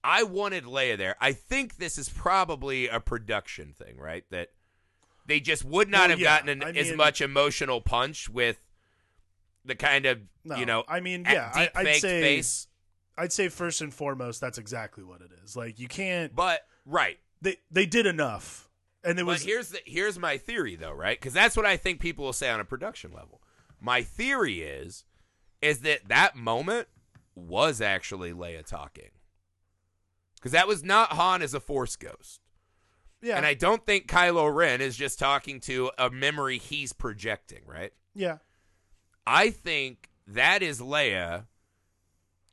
I wanted Leia there. I think this is probably a production thing, right? That they just would not Well, have yeah, gotten an, I as much emotional punch with the kind of No, you know I mean, yeah, I, I'd say, face. I'd say first and foremost, that's exactly what it is. Like you can't. But right. They they did enough, and it But was here's the here's my theory though, right? Because that's what I think people will say on a production level. My theory is is that that moment was actually Leia talking. Because that was not Han as a Force ghost. yeah, And I don't think Kylo Ren is just talking to a memory he's projecting, right? yeah, I think that is Leia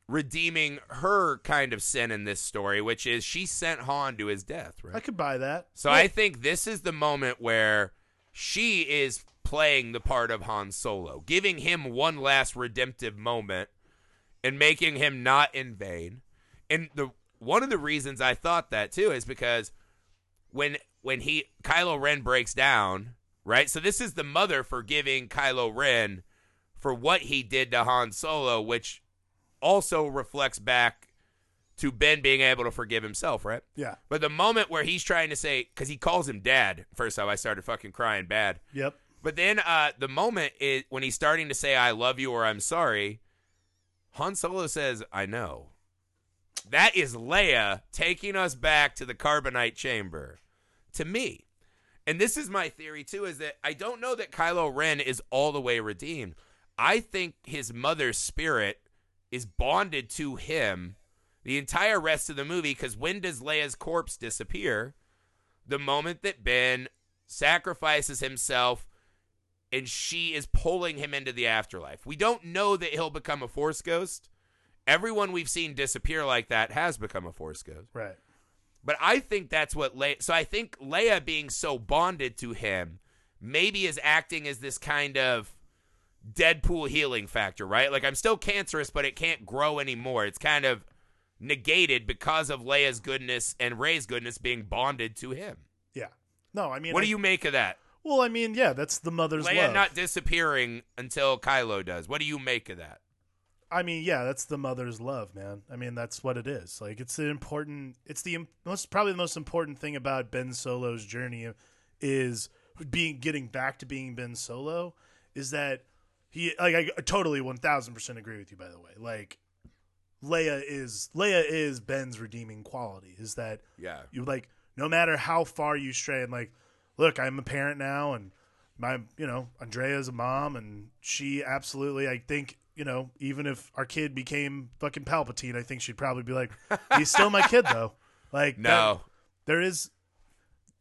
redeeming her kind of sin in this story, which is she sent Han to his death, right? I could buy that. So I think this is the moment where she is playing the part of Han Solo, giving him one last redemptive moment and making him not in vain. And the one of the reasons I thought that too is because when when he Kylo Ren breaks down, right? So this is the mother forgiving Kylo Ren for what he did to Han Solo, which also reflects back to Ben being able to forgive himself, right? Yeah. But the moment where he's trying to say, because he calls him dad, first time I started fucking crying bad. Yep. But then uh, the moment is when he's starting to say, I love you or I'm sorry, Han Solo says, I know. That is Leia taking us back to the carbonite chamber. To me. And this is my theory too, is that I don't know that Kylo Ren is all the way redeemed. I think his mother's spirit is bonded to him the entire rest of the movie because when does Leia's corpse disappear? The moment that Ben sacrifices himself and she is pulling him into the afterlife. We don't know that he'll become a force ghost. Everyone we've seen disappear like that has become a force ghost. Right. But I think that's what Leia. So I think Leia being so bonded to him maybe is acting as this kind of Deadpool healing factor, right? Like I'm still cancerous, but it can't grow anymore. It's kind of negated because of Leia's goodness and Rey's goodness being bonded to him. Yeah. No, I mean, What I- do you make of that? Well, I mean, yeah, that's the mother's Leia love. not disappearing until Kylo does. What do you make of that? I mean, yeah, that's the mother's love, man. I mean, that's what it is. Like, it's the important. It's the most probably the most important thing about Ben Solo's journey is being getting back to being Ben Solo. Is that he like I totally one thousand percent agree with you. By the way, like Leia is Leia is Ben's redeeming quality. Is that Yeah. you like no matter how far you stray and like look i'm a parent now and my you know andrea's a mom and she absolutely i think you know even if our kid became fucking palpatine i think she'd probably be like he's still my kid though like No. that- there is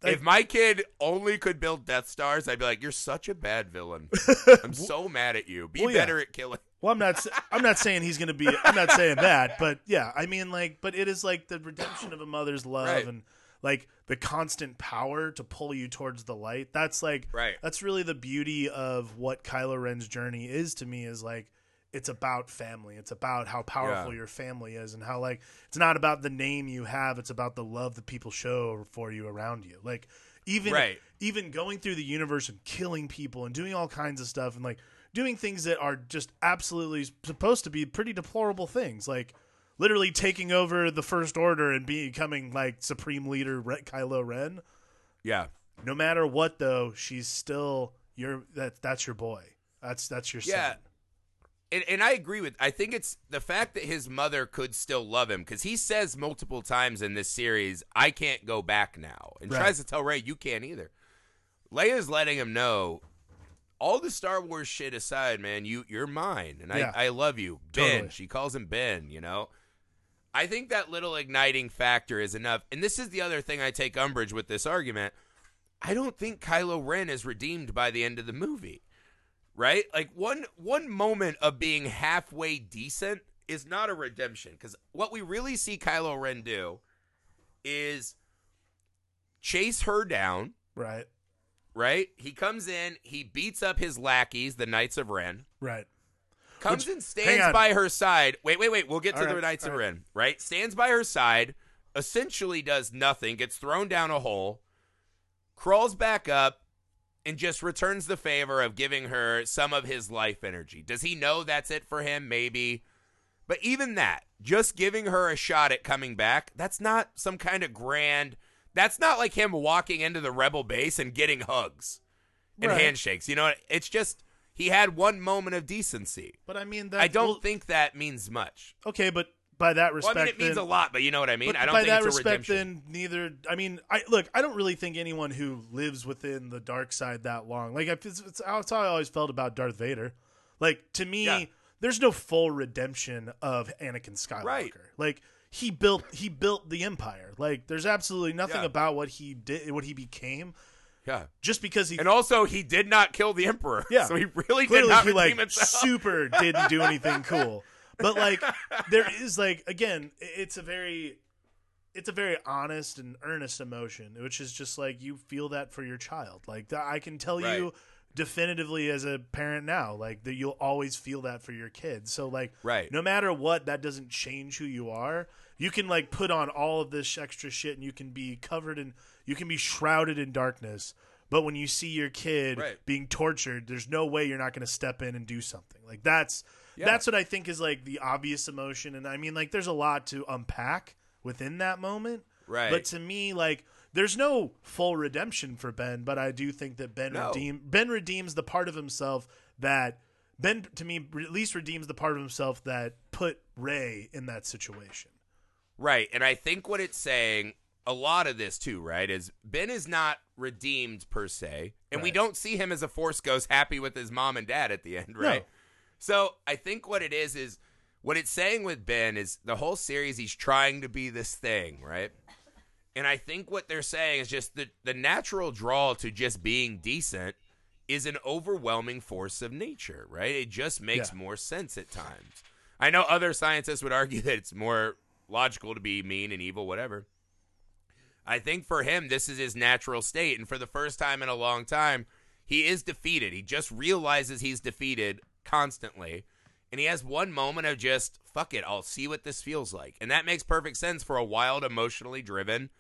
like- if my kid only could build Death Stars, I'd be like, "You're such a bad villain. I'm so mad at you. Be Well, yeah. better at killing." Well, I'm not. I'm not saying he's going to be. I'm not saying that, but yeah, I mean, like, but it is like the redemption of a mother's love Right. and like the constant power to pull you towards the light. That's like, Right. That's really the beauty of what Kylo Ren's journey is to me. Is like, it's about family. It's about how powerful Yeah. your family is, and how like it's not about the name you have. It's about the love that people show for you around you. Like, even Right. even going through the universe and killing people and doing all kinds of stuff and like doing things that are just absolutely supposed to be pretty deplorable things like literally taking over the first order and becoming like supreme leader Kylo Ren Yeah. no matter what though she's still your that that's your boy that's that's your Yeah. son And, and I agree with. I think it's the fact that his mother could still love him because he says multiple times in this series, "I can't go back now," and Right. tries to tell Rey, "You can't either." Leia's letting him know. All the Star Wars shit aside, man, you you're mine, and Yeah. I I love you, Ben. Totally. She calls him Ben. You know, I think that little igniting factor is enough. And this is the other thing I take umbrage with this argument. I don't think Kylo Ren is redeemed by the end of the movie. Right? Like one one moment of being halfway decent is not a redemption cuz what we really see Kylo Ren do is chase her down, right right? He comes in, he beats up his lackeys, the Knights of Ren. right Comes Which- and stands by her side. Wait, wait, wait. We'll get to All the right, Knights of right. Ren, right? Stands by her side, essentially does nothing, gets thrown down a hole, crawls back up, and just returns the favor of giving her some of his life energy. Does he know that's it for him? Maybe. But even that, just giving her a shot at coming back, that's not some kind of grand. That's not like him walking into the rebel base and getting hugs and Right. handshakes. You know, it's just he had one moment of decency. but I mean that I don't well, think that means much. okay but by that respect, Well, I mean, it means then- a lot, but you know what I mean. I don't by that respect, redemption. then neither. I mean, I look. I don't really think anyone who lives within the dark side that long. Like it's, it's, it's how I always felt about Darth Vader. Like to me, Yeah. there's no full redemption of Anakin Skywalker. Right. Like he built he built the empire. Like there's absolutely nothing Yeah. about what he did, what he became, yeah, just because he and also he did not kill the emperor. Yeah. so he really did clearly not he like himself. super didn't do anything cool but like there is like again it's a very it's a very honest and earnest emotion which is just like you feel that for your child. Like i can tell you definitively as a parent now like that you'll always feel that for your kids. So like Right. no matter what that doesn't change who you are. You can like put on all of this extra shit and you can be covered in you can be shrouded in darkness. But when you see your kid Right. being tortured there's no way you're not going to step in and do something. Like that's Yeah. that's what i think is like the obvious emotion and i mean like there's a lot to unpack within that moment Right. but to me like there's no full redemption for ben but i do think that ben No. redeem ben redeems the part of himself that ben to me at least redeems the part of himself that put Rey in that situation Right. And I think what it's saying, a lot of this too, right, is Ben is not redeemed per se. And we don't see him as a Force Ghost happy with his mom and dad at the end, right? So I think what it is is what it's saying with Ben is the whole series he's trying to be this thing, right? And I think what they're saying is just the the natural draw to just being decent is an overwhelming force of nature, right? It just makes Yeah. more sense at times. I know other scientists would argue that it's more logical to be mean and evil, whatever. I think for him, this is his natural state. And for the first time in a long time, he is defeated. He just realizes he's defeated constantly. And he has one moment of just, fuck it, I'll see what this feels like. And that makes perfect sense for a wild, emotionally driven,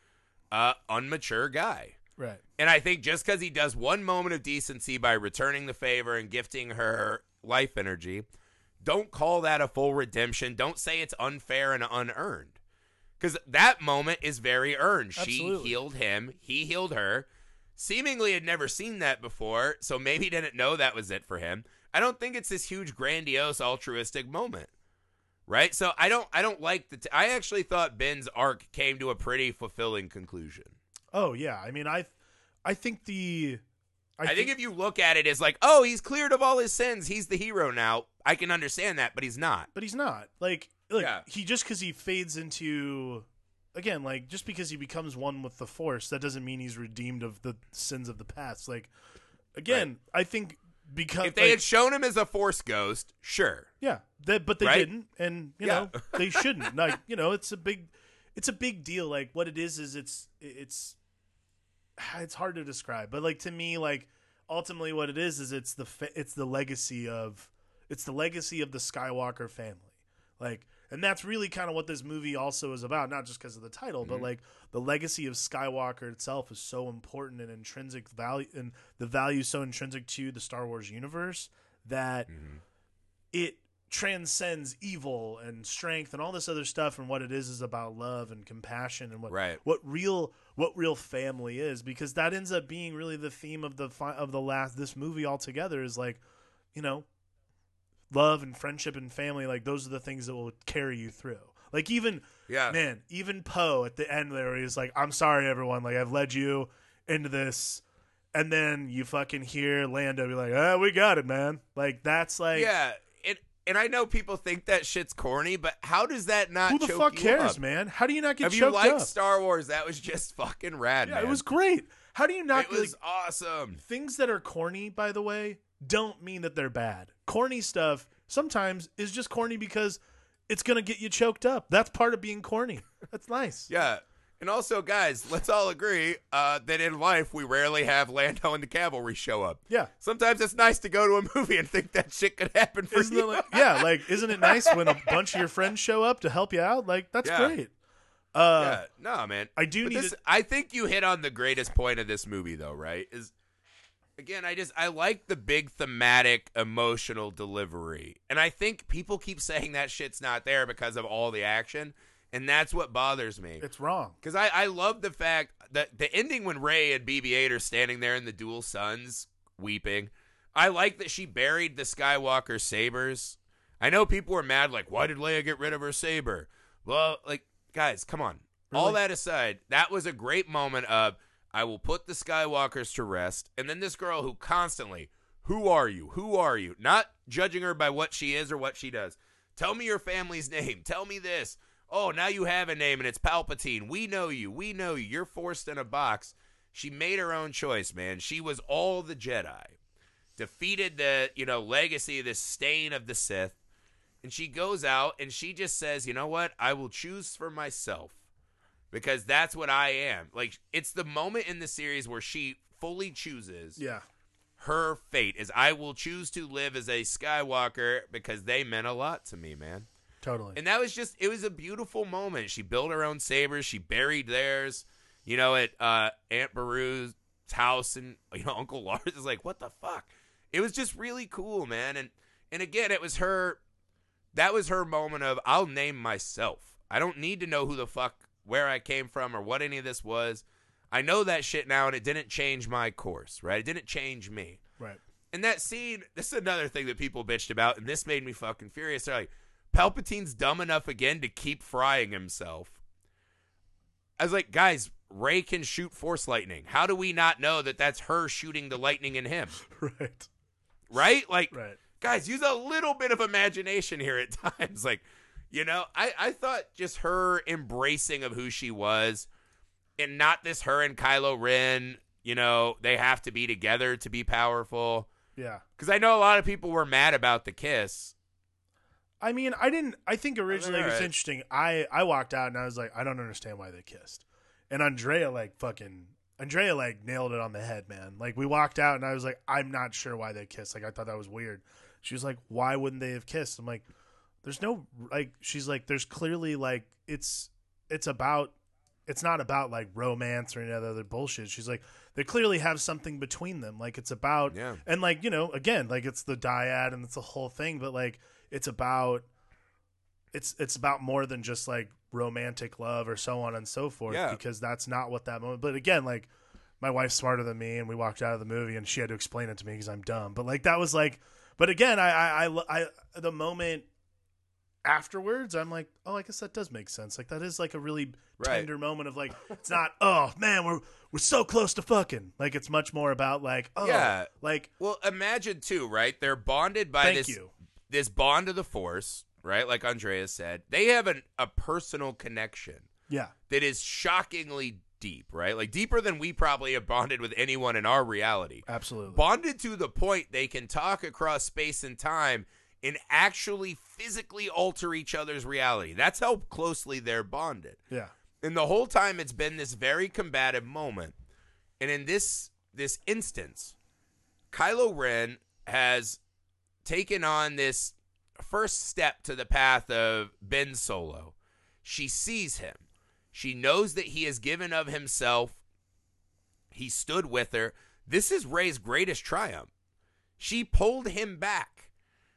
uh, unmature guy. Right. And I think just because he does one moment of decency by returning the favor and gifting her life energy, don't call that a full redemption. Don't say it's unfair and unearned. Because that moment is very earned. She healed him, he healed her. Seemingly had never seen that before, so maybe didn't know that was it for him. I don't think it's this huge, grandiose, altruistic moment. Right? So I don't I don't like the t- I actually thought Ben's arc came to a pretty fulfilling conclusion. Oh yeah. I mean, I, I think the, I, think, if you look at it as like, oh, he's cleared of all his sins, he's the hero now. I can understand that, but he's not. but he's not like like Yeah. he just because he fades into again like just because he becomes one with the force that doesn't mean he's redeemed of the sins of the past like again i think because If they like, had shown him as a force ghost, sure. yeah that, but they Right? didn't and you Yeah. know they shouldn't like you know it's a big it's a big deal like what it is is it's it's it's hard to describe but like to me like ultimately what it is is it's the fa- it's the legacy of it's the legacy of the skywalker family like and that's really kind of what this movie also is about not just because of the title but mm-hmm. like the legacy of skywalker itself is so important and intrinsic value and the value so intrinsic to the star wars universe that mm-hmm. it transcends evil and strength and all this other stuff and what it is is about love and compassion and what Right. what real what real family is because that ends up being really the theme of the fi- of the last this movie altogether is like you know love and friendship and family like those are the things that will carry you through like even Yeah. man even poe at the end there he's like i'm sorry everyone like i've led you into this and then you fucking hear lando be like ah we got it man like that's like yeah. It, and I know people think that shit's corny, but how does that not who the fuck cares up? man how do you not get If you like up Star Wars, that was just fucking rad, yeah man. it was great how do you not It like, was awesome. things that are corny by the way don't mean that they're bad corny stuff sometimes is just corny because it's gonna get you choked up that's part of being corny that's nice Yeah. And also, guys, let's all agree uh, that in life we rarely have Lando and the cavalry show up. yeah Sometimes it's nice to go to a movie and think that shit could happen for isn't you. like, yeah like isn't it nice when a bunch of your friends show up to help you out like that's Yeah. great uh yeah, no, man. I do But need this, to- I think you hit on the greatest point of this movie, though. Right? Is again, I just I like the big thematic, emotional delivery, and I think people keep saying that shit's not there because of all the action, and that's what bothers me. it's wrong Because I, I love the fact that the ending when Rey and BB 8 are standing there in the dual suns weeping. I like that she buried the Skywalker sabers. I know people were mad, like, why did Leia get rid of her saber? Well, like, guys, come on. All that aside, that was a great moment of, I will put the Skywalkers to rest. And then this girl who constantly, who are you? Who are you? Not judging her by what she is or what she does. Tell me your family's name. Tell me this. Oh, now you have a name and it's Palpatine. We know you. We know you. You're forced in a box. She made her own choice, man. She was all the Jedi. Defeated the, you know, legacy, the stain of the Sith. And she goes out and she just says, you know what? I will choose for myself because that's what I am. Like, it's the moment in the series where she fully chooses yeah her fate is I will choose to live as a Skywalker because they meant a lot to me, man. totally And that was just it was a beautiful moment. She built her own sabers, she buried theirs, you know, at uh Aunt Beru's house and you know, Uncle Lars is like, What the fuck? It was just really cool, man. And and again, it was her that was her moment of I'll name myself. I don't need to know who the fuck where I came from or what any of this was. I know that shit now and it didn't change my course, right? It didn't change me. right And that scene, this is another thing that people bitched about, and this made me fucking furious. They're like, Palpatine's dumb enough again to keep frying himself. I was like, guys, Rey can shoot force lightning. How do we not know that that's her shooting the lightning in him? right Right? Like, right guys, use a little bit of imagination here at times. Like, you know, I, I thought just her embracing of who she was and not this her and Kylo Ren, you know, they have to be together to be powerful. yeah Because I know a lot of people were mad about the kiss. I mean, I didn't. I think originally it was interesting. I I walked out and I was like, I don't understand why they kissed. And Andrea like fucking Andrea like nailed it on the head, man. Like we walked out and I was like, I'm not sure why they kissed. Like I thought that was weird. She was like, "Why wouldn't they have kissed?" I'm like, "There's no like." She's like, "There's clearly like it's it's about it's not about like romance or any other bullshit." She's like, "They clearly have something between them. Like it's about Yeah. and like you know again like it's the dyad and it's the whole thing, but like it's about it's it's about more than just like romantic love or so on and so forth Yeah. because that's not what that moment. But again, like my wife's smarter than me, and we walked out of the movie, and she had to explain it to me because I'm dumb. But like that was like, but again, I, I, I, I, the moment afterwards, I'm like, oh, I guess that does make sense. Like that is like a really Right. tender moment of like, it's not, oh man, we're we're so close to fucking. Like it's much more about like, oh, Yeah. like Well, imagine too, right? They're bonded by this you. this bond of the force, right? Like Andreas said, they have an, a personal connection yeah, that is shockingly deep, right? Like deeper than we probably have bonded with anyone in our reality. absolutely. Bonded to the point they can talk across space and time and actually physically alter each other's reality. That's how closely they're bonded. yeah, And the whole time it's been this very combative moment. And in this this instance, Kylo Ren has taken on this first step to the path of Ben Solo. She sees him. She knows that he has given of himself. He stood with her. This is Rey's greatest triumph. She pulled him back,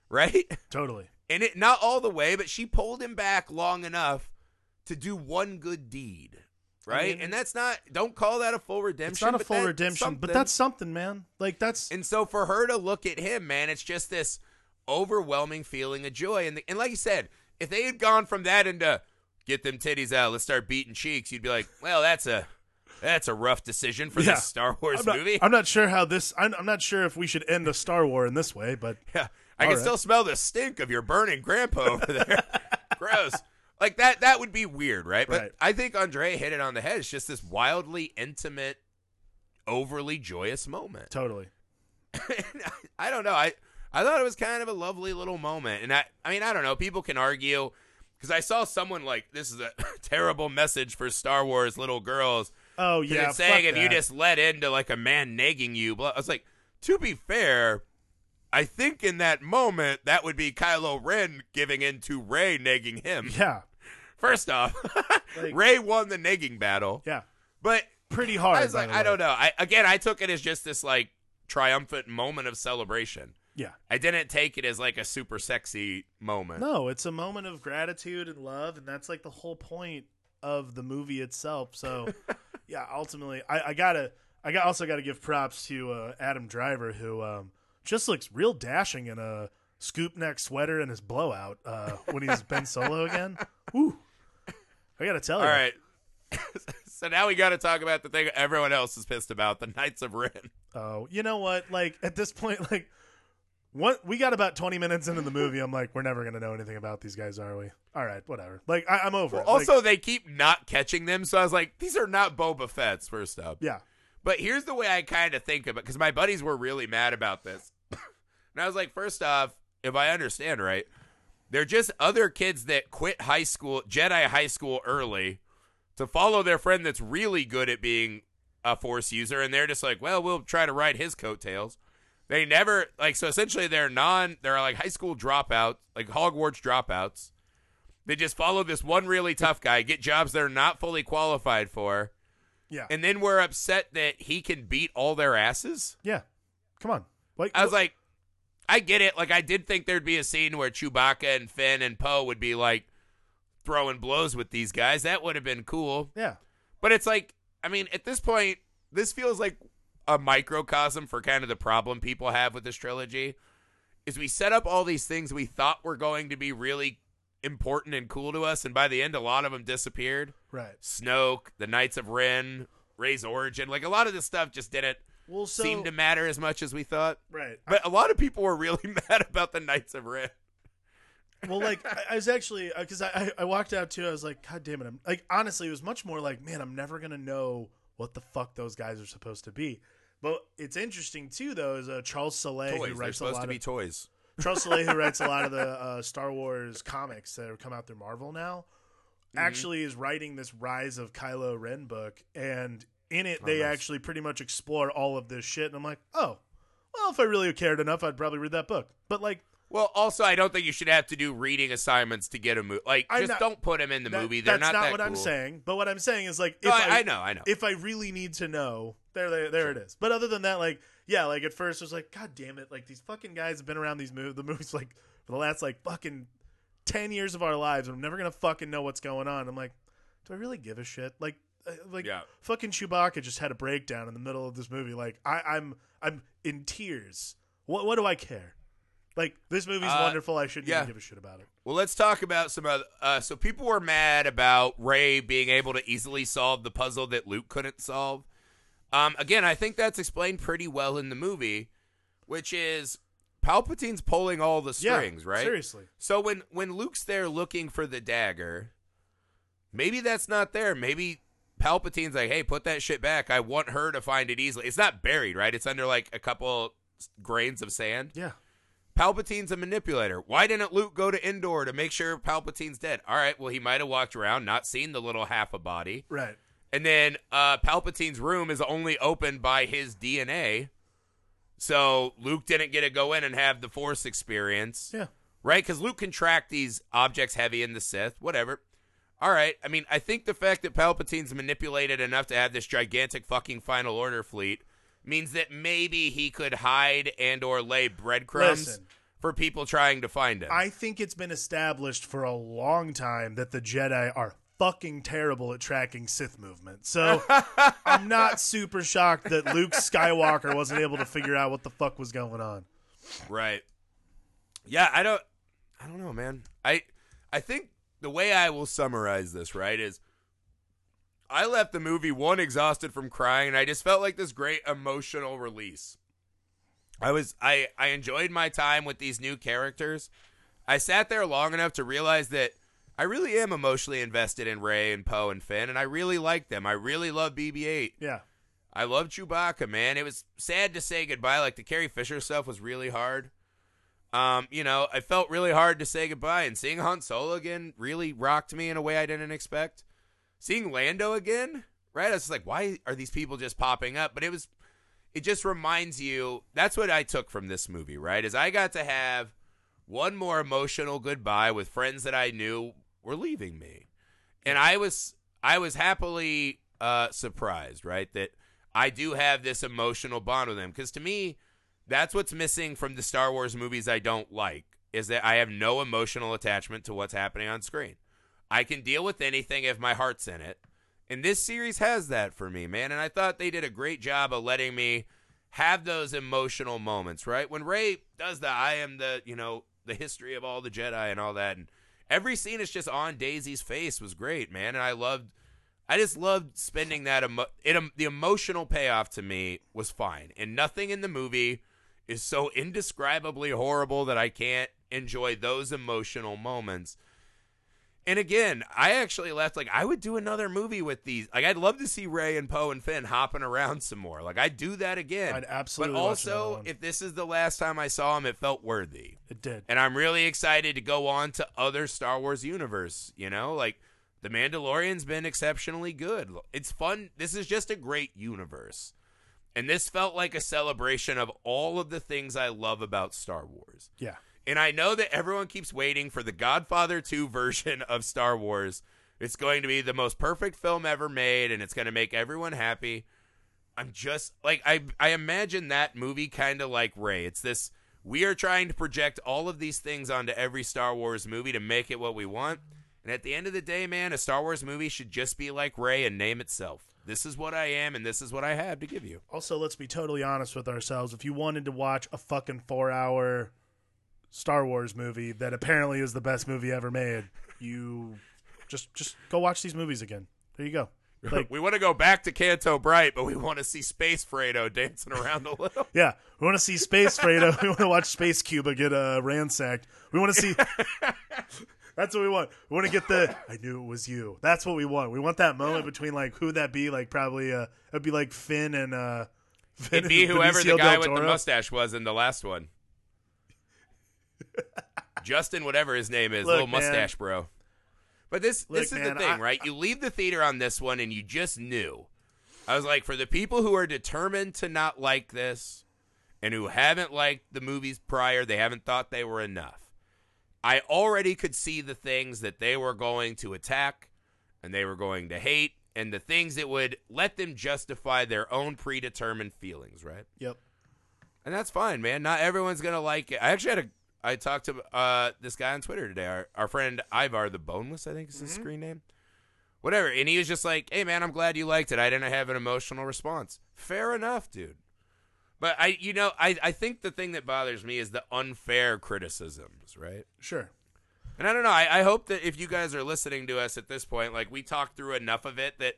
right? totally. and it not all the way, but she pulled him back long enough to do one good deed, right? mean- and that's not don't call that a full redemption. It's not a full redemption, but that's something, man. Like that's and so for her to look at him, man, it's just this overwhelming feeling of joy. And and like you said, if they had gone from that into get them titties out, let's start beating cheeks, you'd be like, well, that's a that's a rough decision for Yeah. this Star Wars I'm not, movie. I'm not sure how this. I'm, I'm not sure if we should end a Star War in this way, but Yeah, I All can right. still smell the stink of your burning grandpa over there. Gross. Like that that would be weird, right? But Right. I think Andre hit it on the head. It's just this wildly intimate, overly joyous moment. totally. I don't know. I I thought it was kind of a lovely little moment. And I I mean, I don't know. People can argue cuz I saw someone like this is a terrible message for Star Wars little girls. Oh yeah, it's saying if you just let into like a man nagging you, blah- I was like, to be fair, I think in that moment that would be Kylo Ren giving in to Rey nagging him. yeah, First off, Like- Rey won the nagging battle, yeah, but pretty hard. I was like, I don't know. I again, I took it as just this like triumphant moment of celebration. Yeah, I didn't take it as like a super sexy moment. no, it's a moment of gratitude and love, and that's like the whole point of the movie itself. So, yeah, ultimately, I, I gotta, I got also got to give props to uh, Adam Driver, who um, just looks real dashing in a scoop neck sweater and his blowout uh, when he's Ben Solo again. Woo! I gotta tell All you, All right. so now we got to talk about the thing everyone else is pissed about: the Knights of Ren. Oh, you know what? Like at this point, like what we got about twenty minutes into the movie, I'm like, we're never gonna know anything about these guys, are we? All right, whatever. Like I, I'm over. Well, it. Like, also, they keep not catching them, so I was like, these are not Boba Fett's. First up, yeah, But here's the way I kind of think of it because my buddies were really mad about this. And I was like, first off, if I understand right, they're just other kids that quit high school, Jedi high school early to follow their friend that's really good at being a force user. And they're just like, well, we'll try to ride his coattails. They never, like, so essentially they're non, they're like high school dropouts, like Hogwarts dropouts. They just follow this one really tough guy, get jobs they're not fully qualified for yeah, and then we're upset that he can beat all their asses. yeah. Come on, like I was like, I get it. Like, I did think there'd be a scene where Chewbacca and Finn and Poe would be like throwing blows with these guys. That would have been cool. yeah, But it's like, I mean, at this point, this feels like a microcosm for kind of the problem people have with this trilogy. Is we set up all these things we thought were going to be really important and cool to us, and by the end, a lot of them disappeared. right. Snoke, the Knights of Ren, Rey's origin. Like a lot of this stuff just didn't Well, so seem to matter as much as we thought. right. But a lot of people were really mad about the Knights of Ren. well, like I, I was actually because I, I I walked out too. I was like, God damn it! I'm like honestly, it was much more like, man, I'm never gonna know what the fuck those guys are supposed to be. But it's interesting too, though, is uh, Charles Soule who Toys. They're writes a lot to be of toys. Charles Soule, who writes a lot of the uh, Star Wars comics that have come out through Marvel now, Mm-hmm. actually is writing this Rise of Kylo Ren book, and in it Oh, they nice. actually pretty much explore all of this shit. And I'm like, oh, well, if I really cared enough, I'd probably read that book. But like, Well, also, I don't think you should have to do reading assignments to get a movie. Like, I'm just not- don't put them in the That- movie. They're that's not, that what I'm saying. But what I'm saying is like, if No, I, I, I know, I know. if I really need to know, there, there, there it is. But other than that, like, yeah, like at first it was like, God damn it, like these fucking guys have been around these movies, the movies like for the last like fucking ten years of our lives, and I'm never gonna fucking know what's going on. I'm like, do I really give a shit? Like, like Yeah. fucking Chewbacca just had a breakdown in the middle of this movie. Like, I, I'm, I'm in tears. What, what do I care? Like, this movie's Uh, wonderful. I shouldn't yeah. even give a shit about it. Well, let's talk about some other. Uh, so people were mad about Rey being able to easily solve the puzzle that Luke couldn't solve. Um, again, I think that's explained pretty well in the movie, which is Palpatine's pulling all the strings, yeah, right? Seriously. So when when Luke's there looking for the dagger, maybe that's not there. Maybe Palpatine's like, "Hey, put that shit back. I want her to find it easily." It's not buried, right? It's under like a couple grains of sand. Yeah. Palpatine's a manipulator. Why didn't Luke go to Endor to make sure Palpatine's dead? All right, well, he might have walked around, not seen the little half a body. Right. And then uh, Palpatine's room is only opened by his DNA. So Luke didn't get to go in and have the Force experience. Yeah. Right? Because Luke can track these objects heavy in the Sith, whatever. All right. I mean, I think the fact that Palpatine's manipulated enough to have this gigantic fucking Final Order fleet means that maybe he could hide and or lay breadcrumbs Listen. for people trying to find him. I think it's been established for a long time that the Jedi are fucking terrible at tracking Sith movement. So I'm not super shocked that Luke Skywalker wasn't able to figure out what the fuck was going on. Right. Yeah, I don't I don't know, man. I I think the way I will summarize this, right, is I left the movie one exhausted from crying and I just felt like this great emotional release. I was I I enjoyed my time with these new characters. I sat there long enough to realize that I really am emotionally invested in Rey and Poe and Finn and I really like them. I really love BB-8. Yeah. I love Chewbacca, man. It was sad to say goodbye. Like the Carrie Fisher stuff was really hard. Um, you know, I felt really hard to say goodbye, and seeing Han Solo again really rocked me in a way I didn't expect. Seeing Lando again, right? I was like, why are these people just popping up? But it was, it just reminds you. That's what I took from this movie, right? Is I got to have one more emotional goodbye with friends that I knew were leaving me, and I was, I was happily uh, surprised, right? That I do have this emotional bond with them because to me, that's what's missing from the Star Wars movies I don't like is that I have no emotional attachment to what's happening on screen. I can deal with anything if my heart's in it. And this series has that for me, man. And I thought they did a great job of letting me have those emotional moments, right? When Rey does the I am the, you know, the history of all the Jedi and all that and every scene is just on Daisy's face was great, man. And I loved I just loved spending that emo- it, um, the emotional payoff to me was fine. And nothing in the movie is so indescribably horrible that I can't enjoy those emotional moments. And again, I actually left like I would do another movie with these. Like I'd love to see Rey and Poe and Finn hopping around some more. Like I'd do that again. I'd absolutely But also, if this is the last time I saw him, it felt worthy. It did. And I'm really excited to go on to other Star Wars universe, you know? Like The Mandalorian's been exceptionally good. It's fun. This is just a great universe. And this felt like a celebration of all of the things I love about Star Wars. Yeah. And I know that everyone keeps waiting for the Godfather 2 version of Star Wars. It's going to be the most perfect film ever made and it's going to make everyone happy. I'm just like I I imagine that movie kind of like Rey. It's this we are trying to project all of these things onto every Star Wars movie to make it what we want. And at the end of the day, man, a Star Wars movie should just be like Rey and name itself. This is what I am and this is what I have to give you. Also, let's be totally honest with ourselves. If you wanted to watch a fucking four hour Star Wars movie that apparently is the best movie ever made, you just just go watch these movies again. There you go. Like, we want to go back to Canto Bight, but we want to see Space Fredo dancing around a little. yeah, we want to see Space Fredo. we want to watch Space Cuba get uh, ransacked. We want to see. That's what we want. We want to get the. I knew it was you. That's what we want. We want that moment between like who would that be? Like probably uh, it'd be like Finn and uh, Finn It'd be whoever the guy with the mustache was in the last one. Justin, whatever his name is, Look, little man. mustache bro. But this Look, this is man, the thing, I- right? You leave the theater on this one and you just knew. I was like, for the people who are determined to not like this, and who haven't liked the movies prior, they haven't thought they were enough. I already could see the things that they were going to attack and they were going to hate and the things that would let them justify their own predetermined feelings, right? Yep. And that's fine, man. Not everyone's gonna like it. I actually had a I talked to uh, this guy on Twitter today. Our, our friend Ivar the Boneless, I think is his screen name. Whatever. And he was just like, "Hey, man, I'm glad you liked it. I didn't have an emotional response. Fair enough, dude." But I, you know, I, I think the thing that bothers me is the unfair criticisms, right? Sure. And I don't know. I, I hope that if you guys are listening to us at this point, like we talked through enough of it that,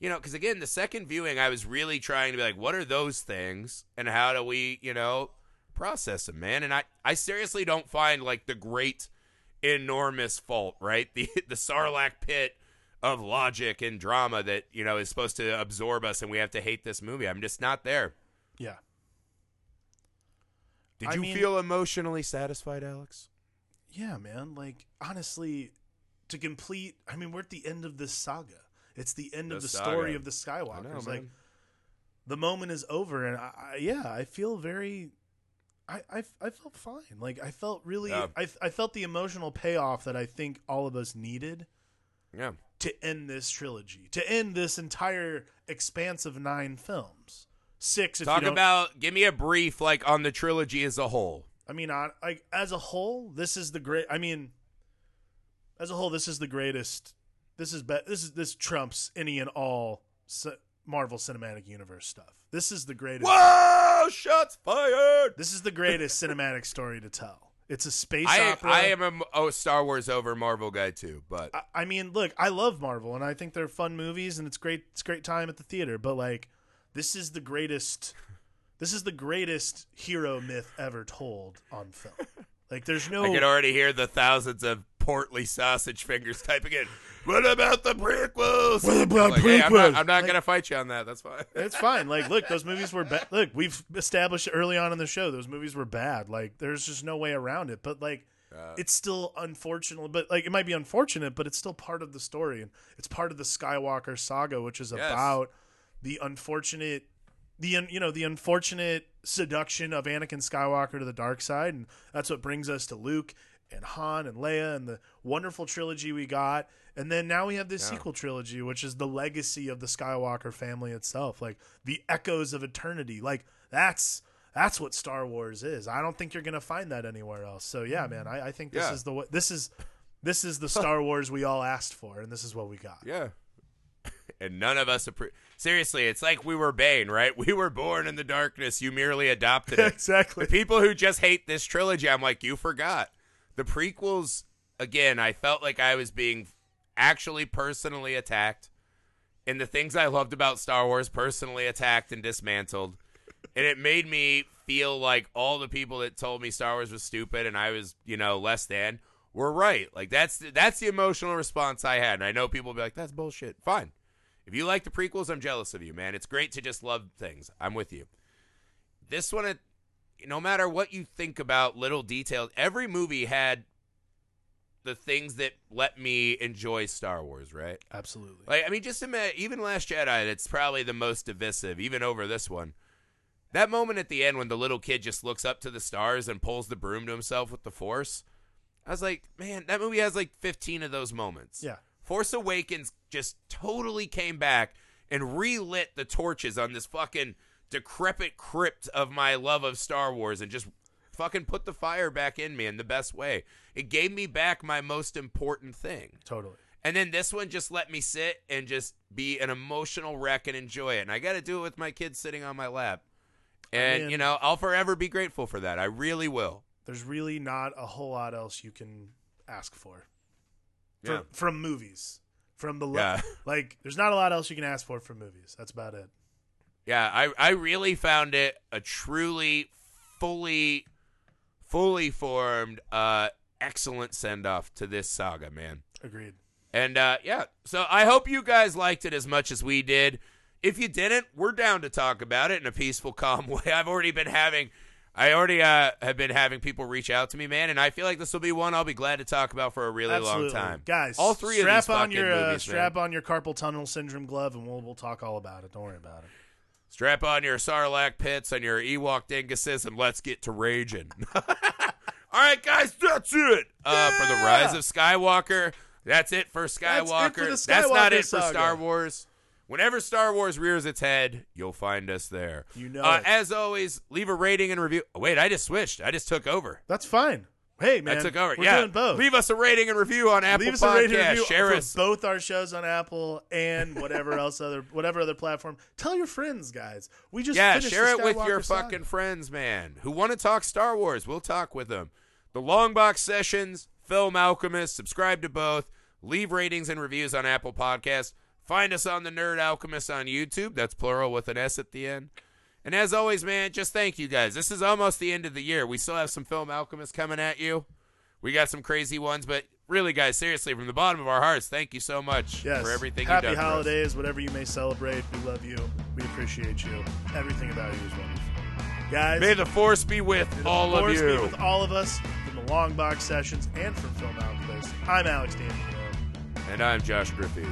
you know, because again, the second viewing, I was really trying to be like, what are those things, and how do we, you know, process them, man? And I, I seriously don't find like the great, enormous fault, right? The the Sarlacc pit of logic and drama that you know is supposed to absorb us, and we have to hate this movie. I'm just not there. Yeah. Did I you mean- feel emotionally satisfied, Alex? Yeah, man. Like honestly, to complete. I mean, we're at the end of this saga. It's the end The of the saga. story of the Skywalkers. know, like the moment is over, and I, I yeah, I feel very. I, I, I felt fine. Like I felt really. Yeah. I I felt the emotional payoff that I think all of us needed Yeah. to end this trilogy, to end this entire expanse of nine films. Six. If Talk about. Give me a brief, like on the trilogy as a whole. I mean, on, like as a whole, this is the great. I mean, as a whole, this is the greatest. This is be, this is this trumps any and all c- Marvel Cinematic Universe stuff. This is the greatest. Whoa! Shots fired. This is the greatest cinematic story to tell. It's a space I opera. I am a oh Star Wars over Marvel guy too, but I, I mean, look, I love Marvel, and I think they're fun movies, and it's great. It's great time at the theater. But like, this is the greatest. This is the greatest hero myth ever told on film. Like, there's no. I can already hear the thousands of portly sausage fingers typing in. What about the prequels? What about Like, hey, I'm not, prequels? I'm not Like- gonna fight you on that. That's fine. It's fine. Like, look, those movies were bad. Look, we've established early on in the show those movies were bad. Like, there's just no way around it. But like, uh. it's still unfortunate. But like, it might be unfortunate, but it's still part of the story, and it's part of the Skywalker saga, which is Yes. about the unfortunate, the un, you know the unfortunate seduction of Anakin Skywalker to the dark side, and that's what brings us to Luke and Han and Leia and the wonderful trilogy we got. And then now we have this Yeah. sequel trilogy, which is the legacy of the Skywalker family itself, like the echoes of eternity. Like that's that's what Star Wars is. I don't think you're gonna find that anywhere else. So yeah, man, I, I think this Yeah. is the this is this is the Star Wars we all asked for, and this is what we got. Yeah. And none of us appre- seriously. It's like we were Bane, right? We were born in the darkness. You merely adopted it. exactly. The people who just hate this trilogy, I'm like, you forgot. The prequels, again, I felt like I was being actually personally attacked. And the things I loved about Star Wars personally attacked and dismantled. And it made me feel like all the people that told me Star Wars was stupid and I was, you know, less than were right. Like that's the, that's the emotional response I had. And I know people will be like, that's bullshit. Fine. If you like the prequels, I'm jealous of you, man. It's great to just love things. I'm with you. This one, no matter what you think about little details, every movie had the things that let me enjoy Star Wars, right? Absolutely. Like, I mean, just imagine, even Last Jedi, that's probably the most divisive, even over this one. That moment at the end when the little kid just looks up to the stars and pulls the broom to himself with the Force, I was like, man, that movie has like 15 of those moments. Yeah. Force Awakens just totally came back and relit the torches on this fucking decrepit crypt of my love of Star Wars and just fucking put the fire back in me in the best way. It gave me back my most important thing. Totally. And then this one just let me sit and just be an emotional wreck and enjoy it. And I got to do it with my kids sitting on my lap. And, mean- you know, I'll forever be grateful for that. I really will. There's really not a whole lot else you can ask for. From, Yeah. from movies. From the le- Yeah. like there's not a lot else you can ask for from movies. That's about it. Yeah, I, I really found it a truly, fully, fully formed, uh, excellent send off to this saga, man. Agreed. And uh, yeah, so I hope you guys liked it as much as we did. If you didn't, we're down to talk about it in a peaceful, calm way. I've already been having, I already uh, have been having people reach out to me, man, and I feel like this will be one I'll be glad to talk about for a really Absolutely. long time, Guys, All three strap of these on your uh, strap man. on your carpal tunnel syndrome glove and we'll we'll talk all about it. Don't worry about it. Strap on your Sarlacc pits and your Ewok dinguses, and let's get to raging. All right, guys, that's it uh, for the Rise of Skywalker. That's it for Skywalker. for the That's not Skywalker it for saga. Star Wars. Whenever Star Wars rears its head, you'll find us there. You know Uh, as always, leave a rating and review. Oh, wait, I just switched. I just took over. That's fine. Hey man, I took over. We're yeah, doing both. leave us a rating and review on Apple Leave us a Podcasts. rating and review Share us. both our shows on Apple and whatever else other whatever other platform. Tell your friends, guys. We just Yeah, share it with your saga. fucking friends, man, who want to talk Star Wars. We'll talk with them. The Long Box Sessions, Film Alchemist, subscribe to both. Leave ratings and reviews on Apple Podcasts. Find us on the Nerd Alchemist on YouTube. That's plural with an S at the end. And as always, man, just thank you guys. This is almost the end of the year. We still have some Film Alchemists coming at you. We got some crazy ones, but really, guys, seriously, from the bottom of our hearts, thank you so much Yes. for everything Happy you've done. for us. holidays, whatever you may celebrate. We love you. We appreciate you. Everything about you is wonderful. Guys, May the Force be with all of you. The force be with all of us from the Long Box Sessions and from Film Alchemist. I'm Alex D'Angelo. and I'm Josh Griffey.